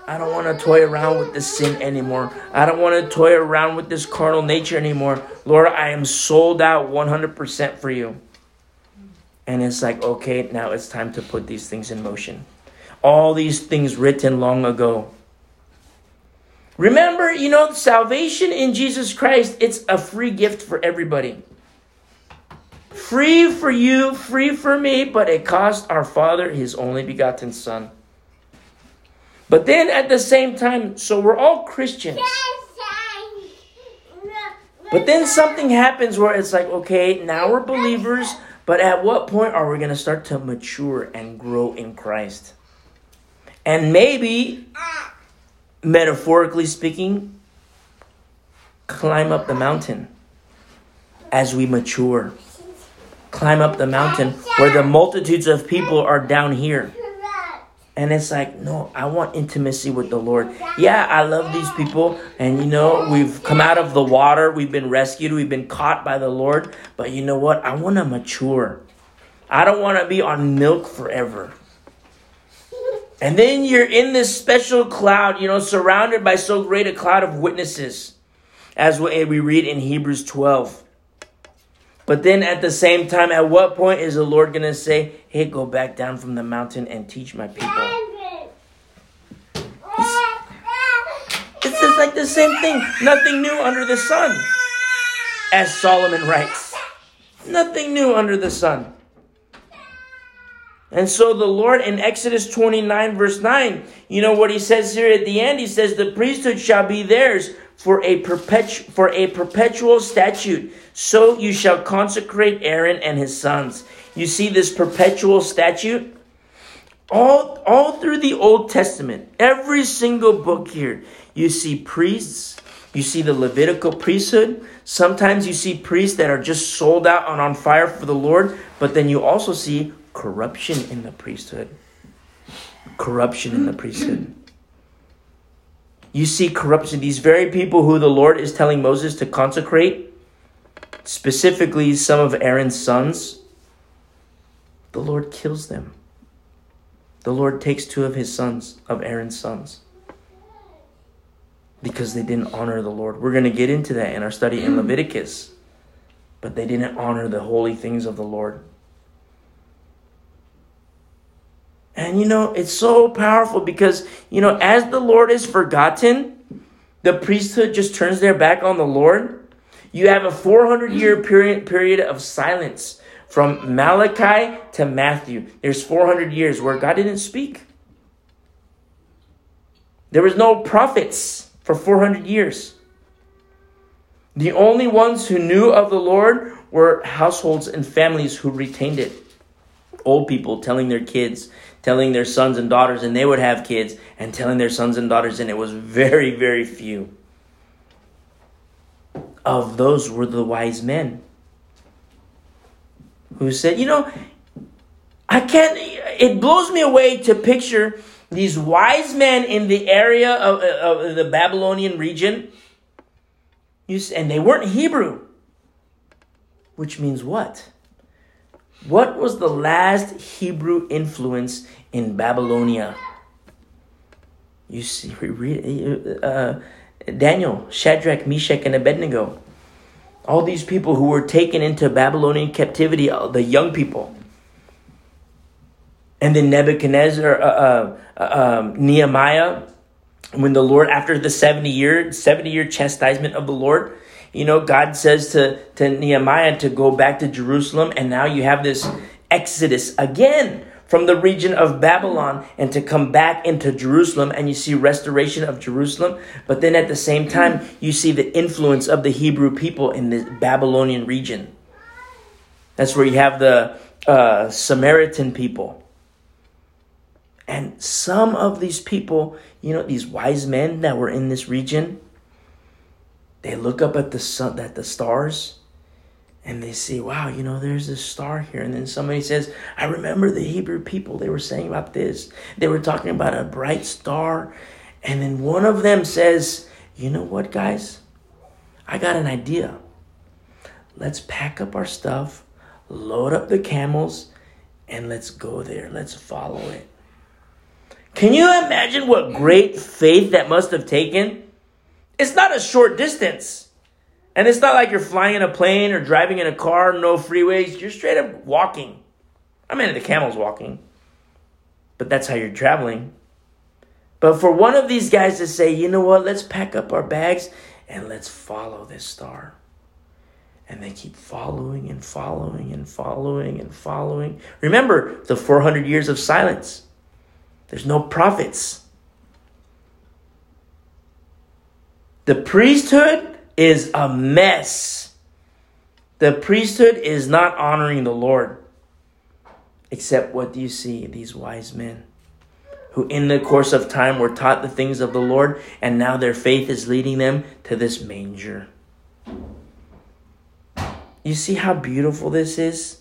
I don't want to toy around with this sin anymore. I don't want to toy around with this carnal nature anymore. Lord, I am sold out 100% for you. And it's like, okay, now it's time to put these things in motion. All these things written long ago. Remember, you know, salvation in Jesus Christ, it's a free gift for everybody. Free for you, free for me, but it cost our Father his only begotten Son. But then at the same time, so we're all Christians. But then something happens where it's like, okay, now we're believers, but at what point are we going to start to mature and grow in Christ? And maybe, metaphorically speaking, climb up the mountain as we mature. Climb up the mountain where the multitudes of people are down here. And it's like, no, I want intimacy with the Lord. Yeah, I love these people. And you know, we've come out of the water, we've been rescued, we've been caught by the Lord. But you know what? I want to mature. I don't want to be on milk forever. And then you're in this special cloud, you know, surrounded by so great a cloud of witnesses, as we read in Hebrews 12. But then at the same time, at what point is the Lord going to say, hey, go back down from the mountain and teach my people? It's, just like the same thing. Nothing new under the sun, as Solomon writes. Nothing new under the sun. And so the Lord in Exodus 29, verse 9, you know what he says here at the end? He says, The priesthood shall be theirs for a, perpetu- for a perpetual statute. So you shall consecrate Aaron and his sons. You see this perpetual statute? All, all through the Old Testament, every single book here, you see priests, you see the Levitical priesthood. Sometimes you see priests that are just sold out and on fire for the Lord, but then you also see corruption in the priesthood. Corruption in the priesthood. You see corruption. These very people who the Lord is telling Moses to consecrate, specifically some of Aaron's sons, the Lord kills them. The Lord takes two of his sons, of Aaron's sons, because they didn't honor the Lord. We're going to get into that in our study in Leviticus. But they didn't honor the holy things of the Lord. And you know, it's so powerful because, you know, as the Lord is forgotten, the priesthood just turns their back on the Lord. You have a 400 year period, period of silence from Malachi to Matthew. There's 400 years where God didn't speak. There was no prophets for 400 years. The only ones who knew of the Lord were households and families who retained it. Old people telling their kids, telling their sons and daughters, and they would have kids, and telling their sons and daughters, and it was very, very few. Of those were the wise men who said, You know, I can't, it blows me away to picture these wise men in the area of, of the Babylonian region, You, and they weren't Hebrew, which means what? What was the last Hebrew influence in Babylonia? You see, read uh, Daniel, Shadrach, Meshach, and Abednego. All these people who were taken into Babylonian captivity, uh, the young people. And then Nebuchadnezzar, uh, uh, uh um, Nehemiah, when the Lord, after the 70 year, 70 year chastisement of the Lord, you know, God says to, to Nehemiah to go back to Jerusalem, and now you have this exodus again from the region of Babylon and to come back into Jerusalem, and you see restoration of Jerusalem. But then at the same time, you see the influence of the Hebrew people in the Babylonian region. That's where you have the uh, Samaritan people. And some of these people, you know, these wise men that were in this region, they look up at the sun, at the stars, and they see, wow, you know, there's this star here. And then somebody says, I remember the Hebrew people, they were saying about this. They were talking about a bright star. And then one of them says, you know what, guys? I got an idea. Let's pack up our stuff, load up the camels, and let's go there. Let's follow it. Can you imagine what great faith that must have taken? It's not a short distance. And it's not like you're flying in a plane or driving in a car, no freeways. You're straight up walking. I mean, the camel's walking, but that's how you're traveling. But for one of these guys to say, you know what, let's pack up our bags and let's follow this star. And they keep following and following and following and following. Remember the 400 years of silence. There's no prophets. The priesthood is a mess. The priesthood is not honoring the Lord. Except what do you see? These wise men who, in the course of time, were taught the things of the Lord, and now their faith is leading them to this manger. You see how beautiful this is?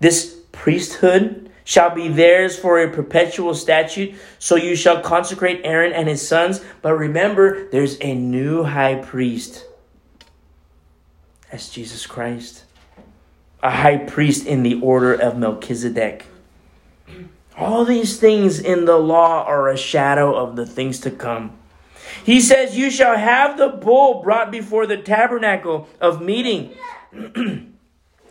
This priesthood shall be theirs for a perpetual statute. So you shall consecrate Aaron and his sons. But remember, there's a new high priest. That's Jesus Christ, a high priest in the order of Melchizedek. All these things in the law are a shadow of the things to come. He says, You shall have the bull brought before the tabernacle of meeting. and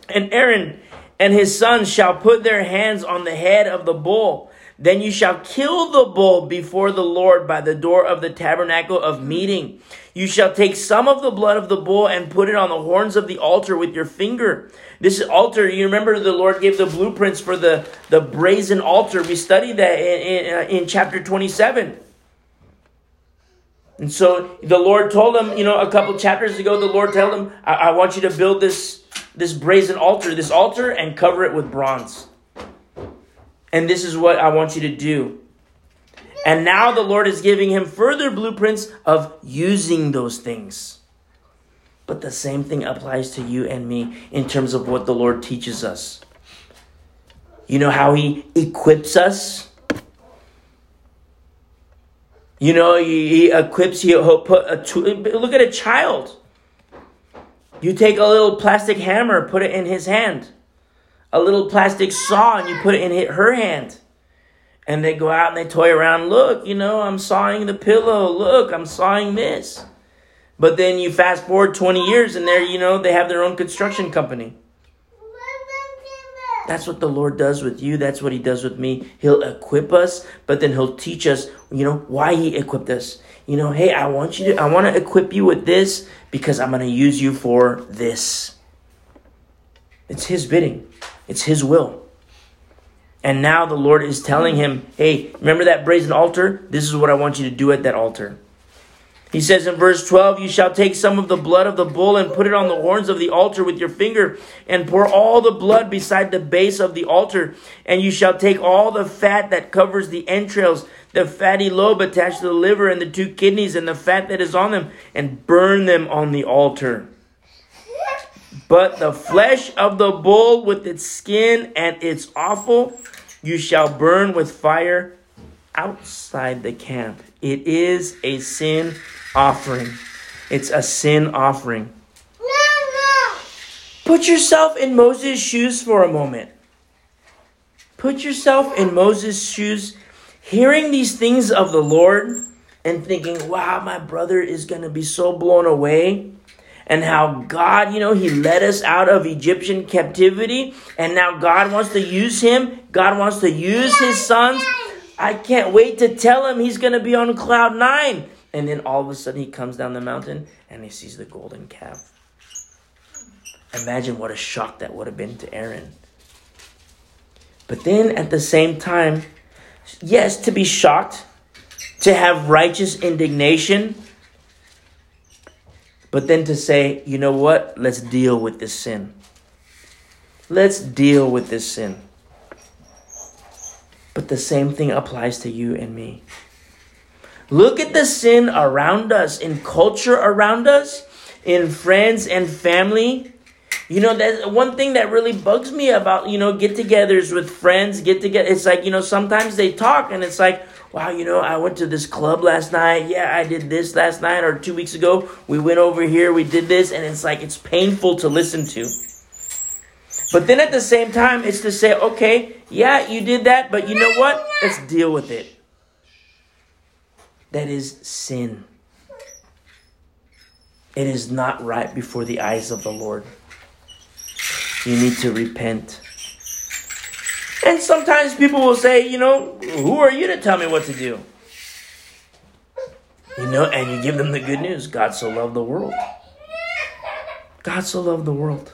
Aaron and his sons shall put their hands on the head of the bull. Then you shall kill the bull before the Lord by the door of the tabernacle of meeting. You shall take some of the blood of the bull and put it on the horns of the altar with your finger. This altar, you remember the Lord gave the blueprints for the, the brazen altar. We studied that in, in, uh, in chapter 27. And so the Lord told him, you know, a couple chapters ago, the Lord told him, I, I want you to build this this brazen altar, this altar, and cover it with bronze. And this is what I want you to do. And now the Lord is giving him further blueprints of using those things. But the same thing applies to you and me in terms of what the Lord teaches us. You know how he equips us? You know, he, he equips, he'll put a. Look at a child. You take a little plastic hammer, put it in his hand. A little plastic saw, and you put it in her hand. And they go out and they toy around. Look, you know, I'm sawing the pillow. Look, I'm sawing this. But then you fast forward 20 years and they're, you know, they have their own construction company. That's what the Lord does with you. That's what He does with me. He'll equip us, but then He'll teach us, you know, why He equipped us. You know, hey, I want you to, I want to equip you with this because I'm going to use you for this. It's His bidding, it's His will. And now the Lord is telling him, hey, remember that brazen altar? This is what I want you to do at that altar. He says in verse 12, You shall take some of the blood of the bull and put it on the horns of the altar with your finger, and pour all the blood beside the base of the altar. And you shall take all the fat that covers the entrails, the fatty lobe attached to the liver, and the two kidneys, and the fat that is on them, and burn them on the altar. But the flesh of the bull with its skin and its offal you shall burn with fire outside the camp. It is a sin offering. It's a sin offering. No, no. Put yourself in Moses' shoes for a moment. Put yourself in Moses' shoes, hearing these things of the Lord and thinking, wow, my brother is going to be so blown away and how God, you know, He led us out of Egyptian captivity, and now God wants to use him. God wants to use his sons. I can't wait to tell him he's going to be on cloud nine. And then all of a sudden he comes down the mountain and he sees the golden calf. Imagine what a shock that would have been to Aaron. But then at the same time, yes, to be shocked, to have righteous indignation, but then to say, you know what? Let's deal with this sin. Let's deal with this sin. But the same thing applies to you and me. Look at the sin around us, in culture around us, in friends and family. You know, that's one thing that really bugs me about, you know, get togethers with friends, get together. It's like, you know, sometimes they talk and it's like, wow, you know, I went to this club last night. Yeah, I did this last night or two weeks ago. We went over here, we did this, and it's like it's painful to listen to. But then at the same time, it's to say, okay, yeah, you did that, but you know what? Let's deal with it. That is sin. It is not right before the eyes of the Lord. You need to repent. And sometimes people will say, you know, who are you to tell me what to do? You know, and you give them the good news God so loved the world. God so loved the world.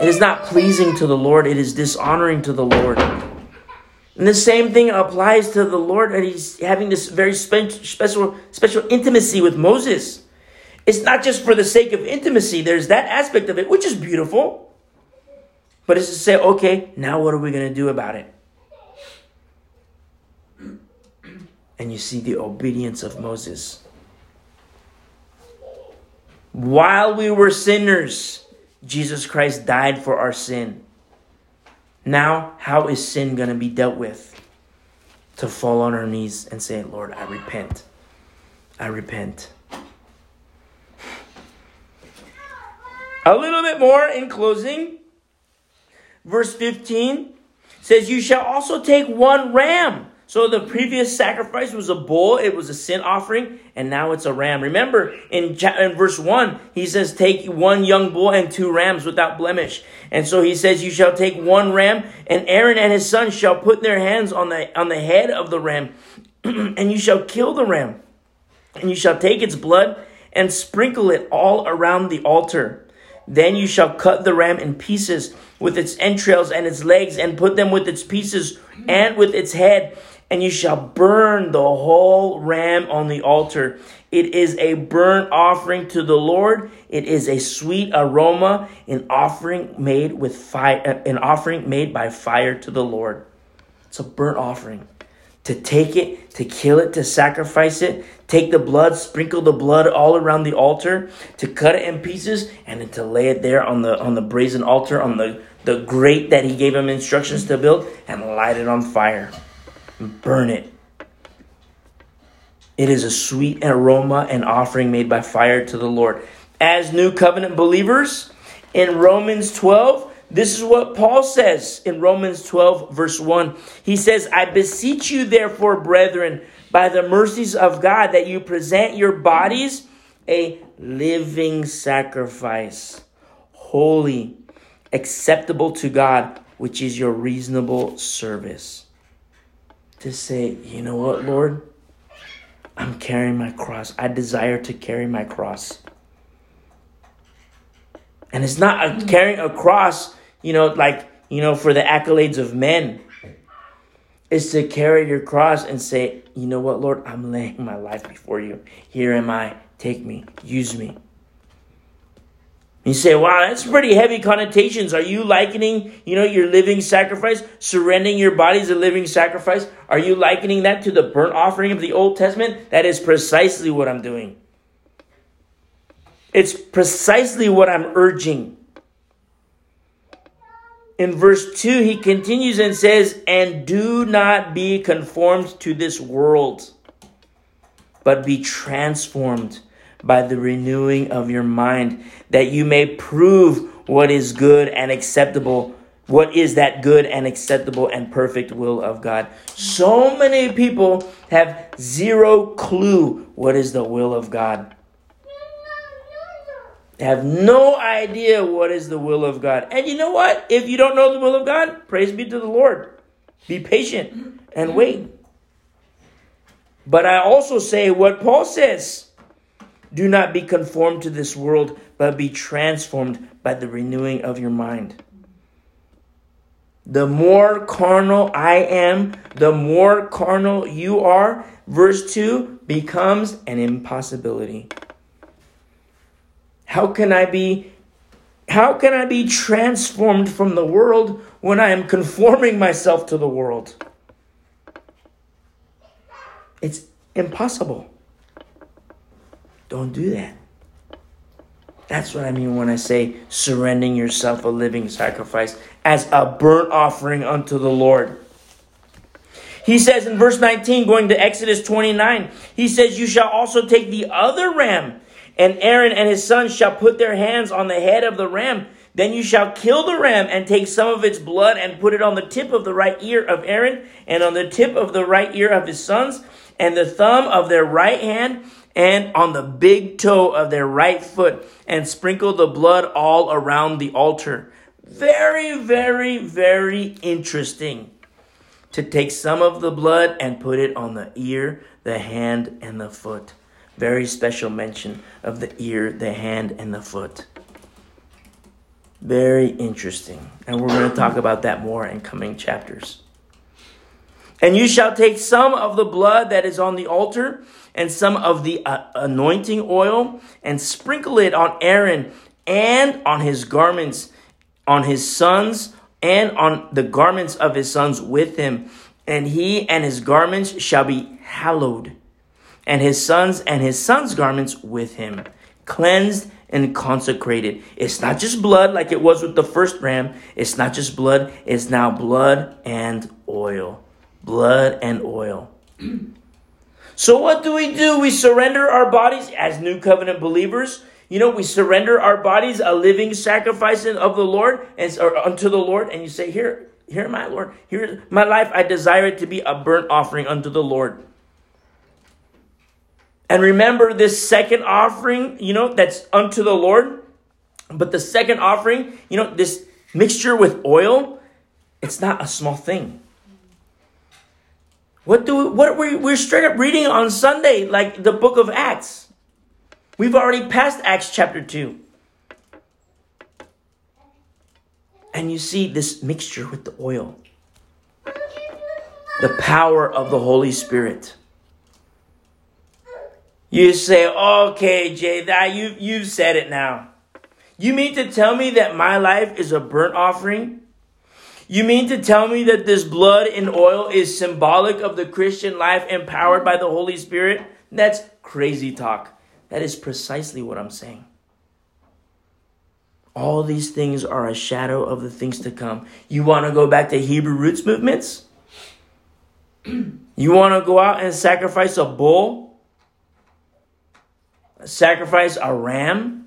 It is not pleasing to the Lord, it is dishonoring to the Lord And the same thing applies to the Lord, and He's having this very special, special intimacy with Moses. It's not just for the sake of intimacy, there's that aspect of it, which is beautiful. But it's to say, okay, now what are we going to do about it? And you see the obedience of Moses. While we were sinners, Jesus Christ died for our sin. Now, how is sin going to be dealt with? To fall on our knees and say, Lord, I repent. I repent. A little bit more in closing. Verse 15 says, You shall also take one ram so the previous sacrifice was a bull, it was a sin offering, and now it's a ram. Remember in, in verse 1, he says, Take one young bull and two rams without blemish. And so he says, You shall take one ram, and Aaron and his sons shall put their hands on the, on the head of the ram, and you shall kill the ram. And you shall take its blood and sprinkle it all around the altar. Then you shall cut the ram in pieces with its entrails and its legs, and put them with its pieces and with its head and you shall burn the whole ram on the altar. It is a burnt offering to the Lord. It is a sweet aroma, an offering made with fire, an offering made by fire to the Lord. It's a burnt offering. To take it, to kill it, to sacrifice it, take the blood, sprinkle the blood all around the altar, to cut it in pieces, and then to lay it there on the on the brazen altar, on the, the grate that he gave him instructions to build, and light it on fire burn it. It is a sweet aroma and offering made by fire to the Lord. As new covenant believers, in Romans 12, this is what Paul says in Romans 12, verse 1. He says, I beseech you, therefore, brethren, by the mercies of God, that you present your bodies a living sacrifice, holy, acceptable to God, which is your reasonable service to say, you know what, Lord? I'm carrying my cross. I desire to carry my cross. And it's not a, carrying a cross, you know, like, you know, for the accolades of men. is to carry your cross and say, you know what, Lord? I'm laying my life before you. Here am I. Take me. Use me. You say, wow, that's pretty heavy connotations. Are you likening, you know, your living sacrifice, surrendering your body as a living sacrifice? Are you likening that to the burnt offering of the Old Testament? That is precisely what I'm doing. It's precisely what I'm urging. In verse 2, he continues and says, And do not be conformed to this world, but be transformed by the renewing of your mind, that you may prove what is good and acceptable. What is that good and acceptable and perfect will of God? So many people have zero clue what is the will of God. Have no idea what is the will of God. And you know what? If you don't know the will of God, praise be to the Lord. Be patient and wait. But I also say what Paul says do not be conformed to this world, but be transformed by the renewing of your mind. The more carnal I am, the more carnal you are. Verse 2 becomes an impossibility. How can I be how can I be transformed from the world when I am conforming myself to the world? It's impossible. Don't do that. That's what I mean when I say surrendering yourself a living sacrifice as a burnt offering unto the Lord. He says in verse 19, going to Exodus 29, he says, You shall also take the other ram, and Aaron and his sons shall put their hands on the head of the ram. Then you shall kill the ram and take some of its blood and put it on the tip of the right ear of Aaron and on the tip of the right ear of his sons and the thumb of their right hand and on the big toe of their right foot and sprinkle the blood all around the altar. Very, very, very interesting to take some of the blood and put it on the ear, the hand, and the foot. Very special mention of the ear, the hand, and the foot. Very interesting. And we're going to talk about that more in coming chapters. And you shall take some of the blood that is on the altar and some of the uh, anointing oil and sprinkle it on Aaron and on his garments, on his sons, and on the garments of his sons with him. And he and his garments shall be hallowed, and his sons and his sons' garments with him, cleansed and consecrated. It's not just blood like it was with the first ram. It's not just blood, it's now blood and oil. Blood and oil. so, what do we do? We surrender our bodies as new covenant believers. You know, we surrender our bodies a living sacrifice of the Lord and or unto the Lord, and you say, Here, here, my Lord, here my life. I desire it to be a burnt offering unto the Lord. And remember this second offering, you know, that's unto the Lord. But the second offering, you know, this mixture with oil, it's not a small thing. What do we, what we we're straight up reading on Sunday, like the book of Acts. We've already passed Acts chapter 2. And you see this mixture with the oil. The power of the Holy Spirit. You say, okay, Jay, that you you've said it now. You mean to tell me that my life is a burnt offering? You mean to tell me that this blood and oil is symbolic of the Christian life empowered by the Holy Spirit? That's crazy talk. That is precisely what I'm saying. All these things are a shadow of the things to come. You want to go back to Hebrew roots movements? You want to go out and sacrifice a bull sacrifice a ram?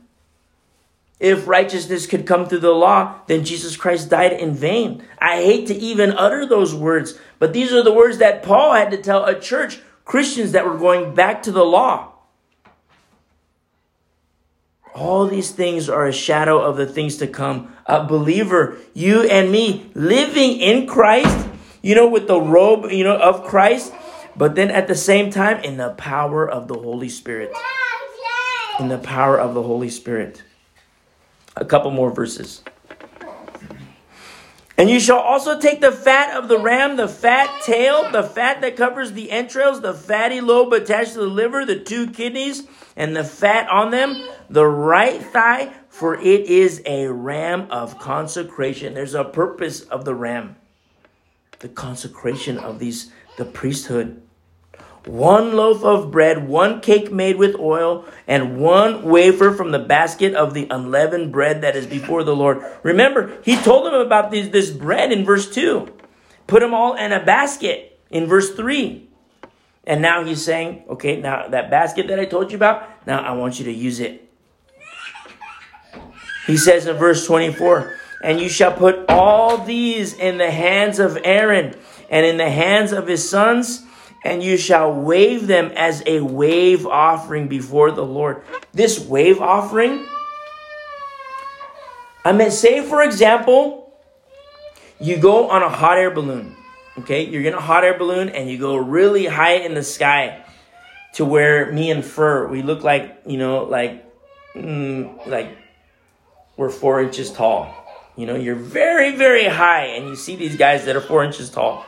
If righteousness could come through the law, then Jesus Christ died in vain. I hate to even utter those words, but these are the words that Paul had to tell a church, Christians that were going back to the law. All these things are a shadow of the things to come. A believer, you and me, living in Christ, you know, with the robe, you know, of Christ, but then at the same time in the power of the Holy Spirit in the power of the Holy Spirit. A couple more verses. And you shall also take the fat of the ram, the fat tail, the fat that covers the entrails, the fatty lobe attached to the liver, the two kidneys, and the fat on them, the right thigh, for it is a ram of consecration. There's a purpose of the ram. The consecration of these, the priesthood one loaf of bread, one cake made with oil, and one wafer from the basket of the unleavened bread that is before the Lord. Remember, he told them about these, this bread in verse 2. Put them all in a basket in verse 3. And now he's saying, okay, now that basket that I told you about, now I want you to use it. He says in verse 24, and you shall put all these in the hands of Aaron and in the hands of his sons and you shall wave them as a wave offering before the Lord. This wave offering, I mean, say for example, you go on a hot air balloon. Okay, you're in a hot air balloon and you go really high in the sky to where me and Fur, we look like, you know, like, mm, like we're four inches tall. You know, you're very, very high and you see these guys that are four inches tall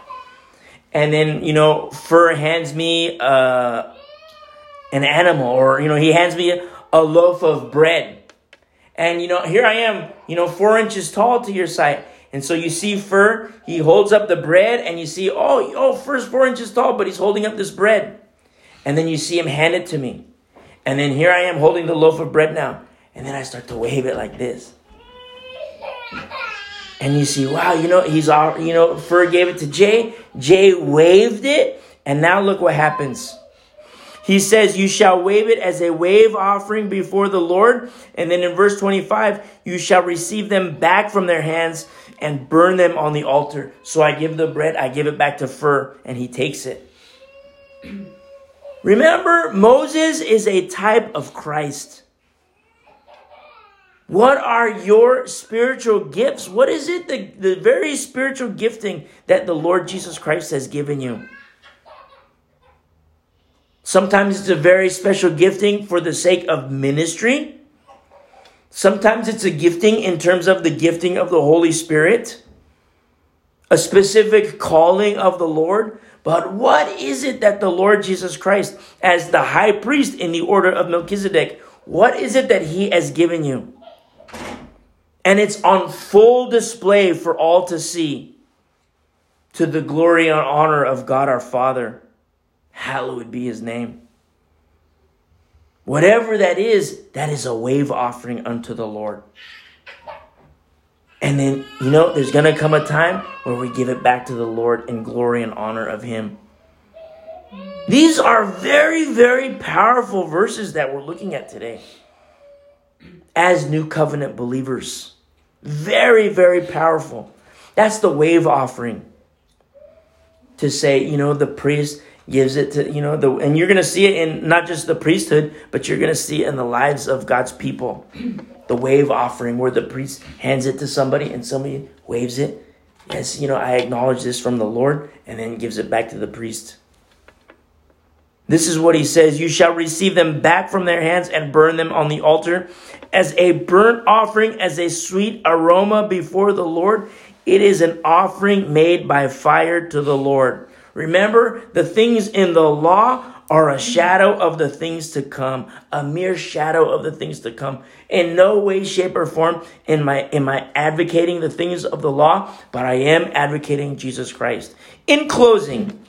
and then you know fur hands me uh, an animal or you know he hands me a, a loaf of bread. And you know here i am you know four inches tall to your sight and so you see fur he holds up the bread and you see oh oh fur's four inches tall but he's holding up this bread. And then you see him hand it to me. And then here i am holding the loaf of bread now. And then i start to wave it like this and you see, wow, you know, he's all, you know, Fur gave it to Jay. Jay waved it, and now look what happens. He says, You shall wave it as a wave offering before the Lord. And then in verse 25, you shall receive them back from their hands and burn them on the altar. So I give the bread, I give it back to Fur, and he takes it. Remember, Moses is a type of Christ. What are your spiritual gifts? What is it, the, the very spiritual gifting that the Lord Jesus Christ has given you? Sometimes it's a very special gifting for the sake of ministry. Sometimes it's a gifting in terms of the gifting of the Holy Spirit, a specific calling of the Lord. But what is it that the Lord Jesus Christ, as the high priest in the order of Melchizedek, what is it that he has given you? And it's on full display for all to see to the glory and honor of God our Father. Hallowed be his name. Whatever that is, that is a wave offering unto the Lord. And then, you know, there's going to come a time where we give it back to the Lord in glory and honor of Him. These are very, very powerful verses that we're looking at today as new covenant believers. Very, very powerful. That's the wave offering. To say, you know, the priest gives it to you know the and you're to see it in not just the priesthood but you're to see it in the lives of God's people the wave offering where the priest hands it to somebody and somebody waves it yes you know I acknowledge this from the Lord and then gives it back to the priest this is what he says you shall receive them back from their hands and burn them on the altar as a burnt offering as a sweet aroma before the Lord it is an offering made by fire to the Lord Remember, the things in the law are a shadow of the things to come, a mere shadow of the things to come. In no way, shape, or form am I, am I advocating the things of the law, but I am advocating Jesus Christ. In closing,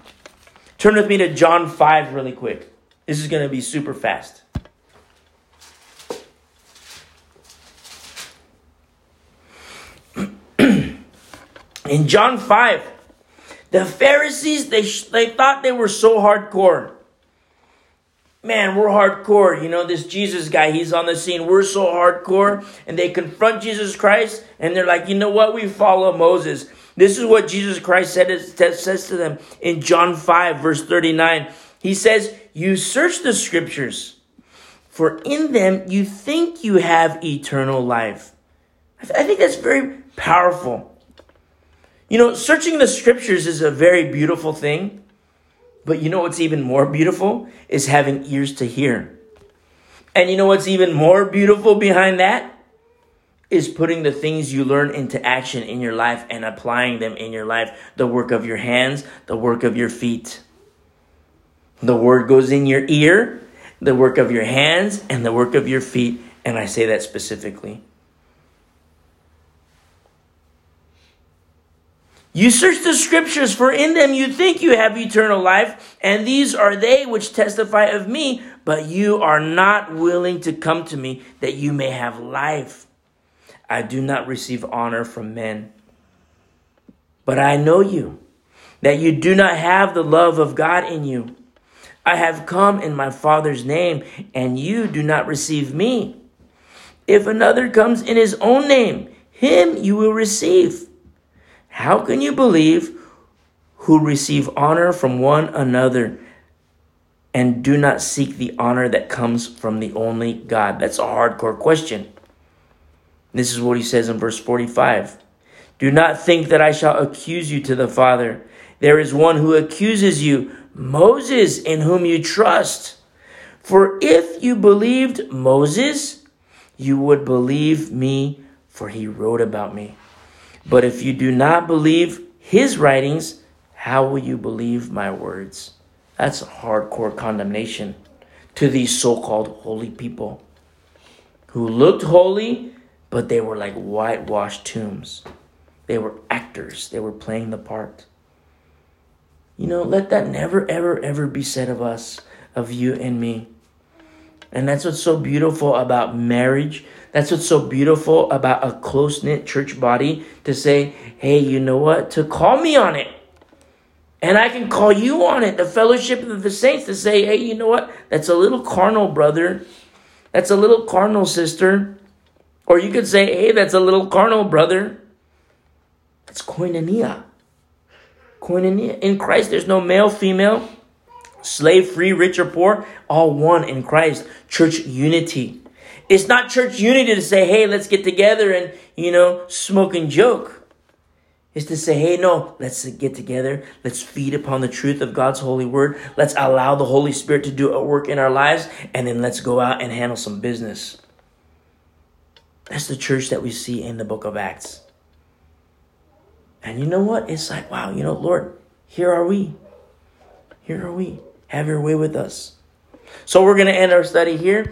turn with me to John 5 really quick. This is going to be super fast. In John 5, the Pharisees, they, they thought they were so hardcore. Man, we're hardcore. You know, this Jesus guy, he's on the scene. We're so hardcore. And they confront Jesus Christ and they're like, you know what? We follow Moses. This is what Jesus Christ said, says to them in John 5, verse 39. He says, You search the scriptures, for in them you think you have eternal life. I think that's very powerful. You know, searching the scriptures is a very beautiful thing, but you know what's even more beautiful is having ears to hear. And you know what's even more beautiful behind that? Is putting the things you learn into action in your life and applying them in your life. The work of your hands, the work of your feet. The word goes in your ear, the work of your hands, and the work of your feet. And I say that specifically. You search the scriptures, for in them you think you have eternal life, and these are they which testify of me, but you are not willing to come to me that you may have life. I do not receive honor from men. But I know you, that you do not have the love of God in you. I have come in my Father's name, and you do not receive me. If another comes in his own name, him you will receive. How can you believe who receive honor from one another and do not seek the honor that comes from the only God? That's a hardcore question. This is what he says in verse 45. Do not think that I shall accuse you to the Father. There is one who accuses you, Moses, in whom you trust. For if you believed Moses, you would believe me, for he wrote about me. But if you do not believe his writings, how will you believe my words? That's hardcore condemnation to these so called holy people who looked holy, but they were like whitewashed tombs. They were actors, they were playing the part. You know, let that never, ever, ever be said of us, of you and me. And that's what's so beautiful about marriage. That's what's so beautiful about a close knit church body to say, hey, you know what? To call me on it. And I can call you on it, the fellowship of the saints, to say, hey, you know what? That's a little carnal brother. That's a little carnal sister. Or you could say, hey, that's a little carnal brother. It's koinonia. Koinonia. In Christ, there's no male, female slave free, rich or poor, all one in Christ. Church unity. It's not church unity to say, hey, let's get together and, you know, smoke and joke. It's to say, hey, no, let's get together. Let's feed upon the truth of God's holy word. Let's allow the Holy Spirit to do a work in our lives, and then let's go out and handle some business. That's the church that we see in the book of Acts. And you know what? It's like, wow, you know, Lord, here are we. here are we. Have your way with us. So we're going to end our study here.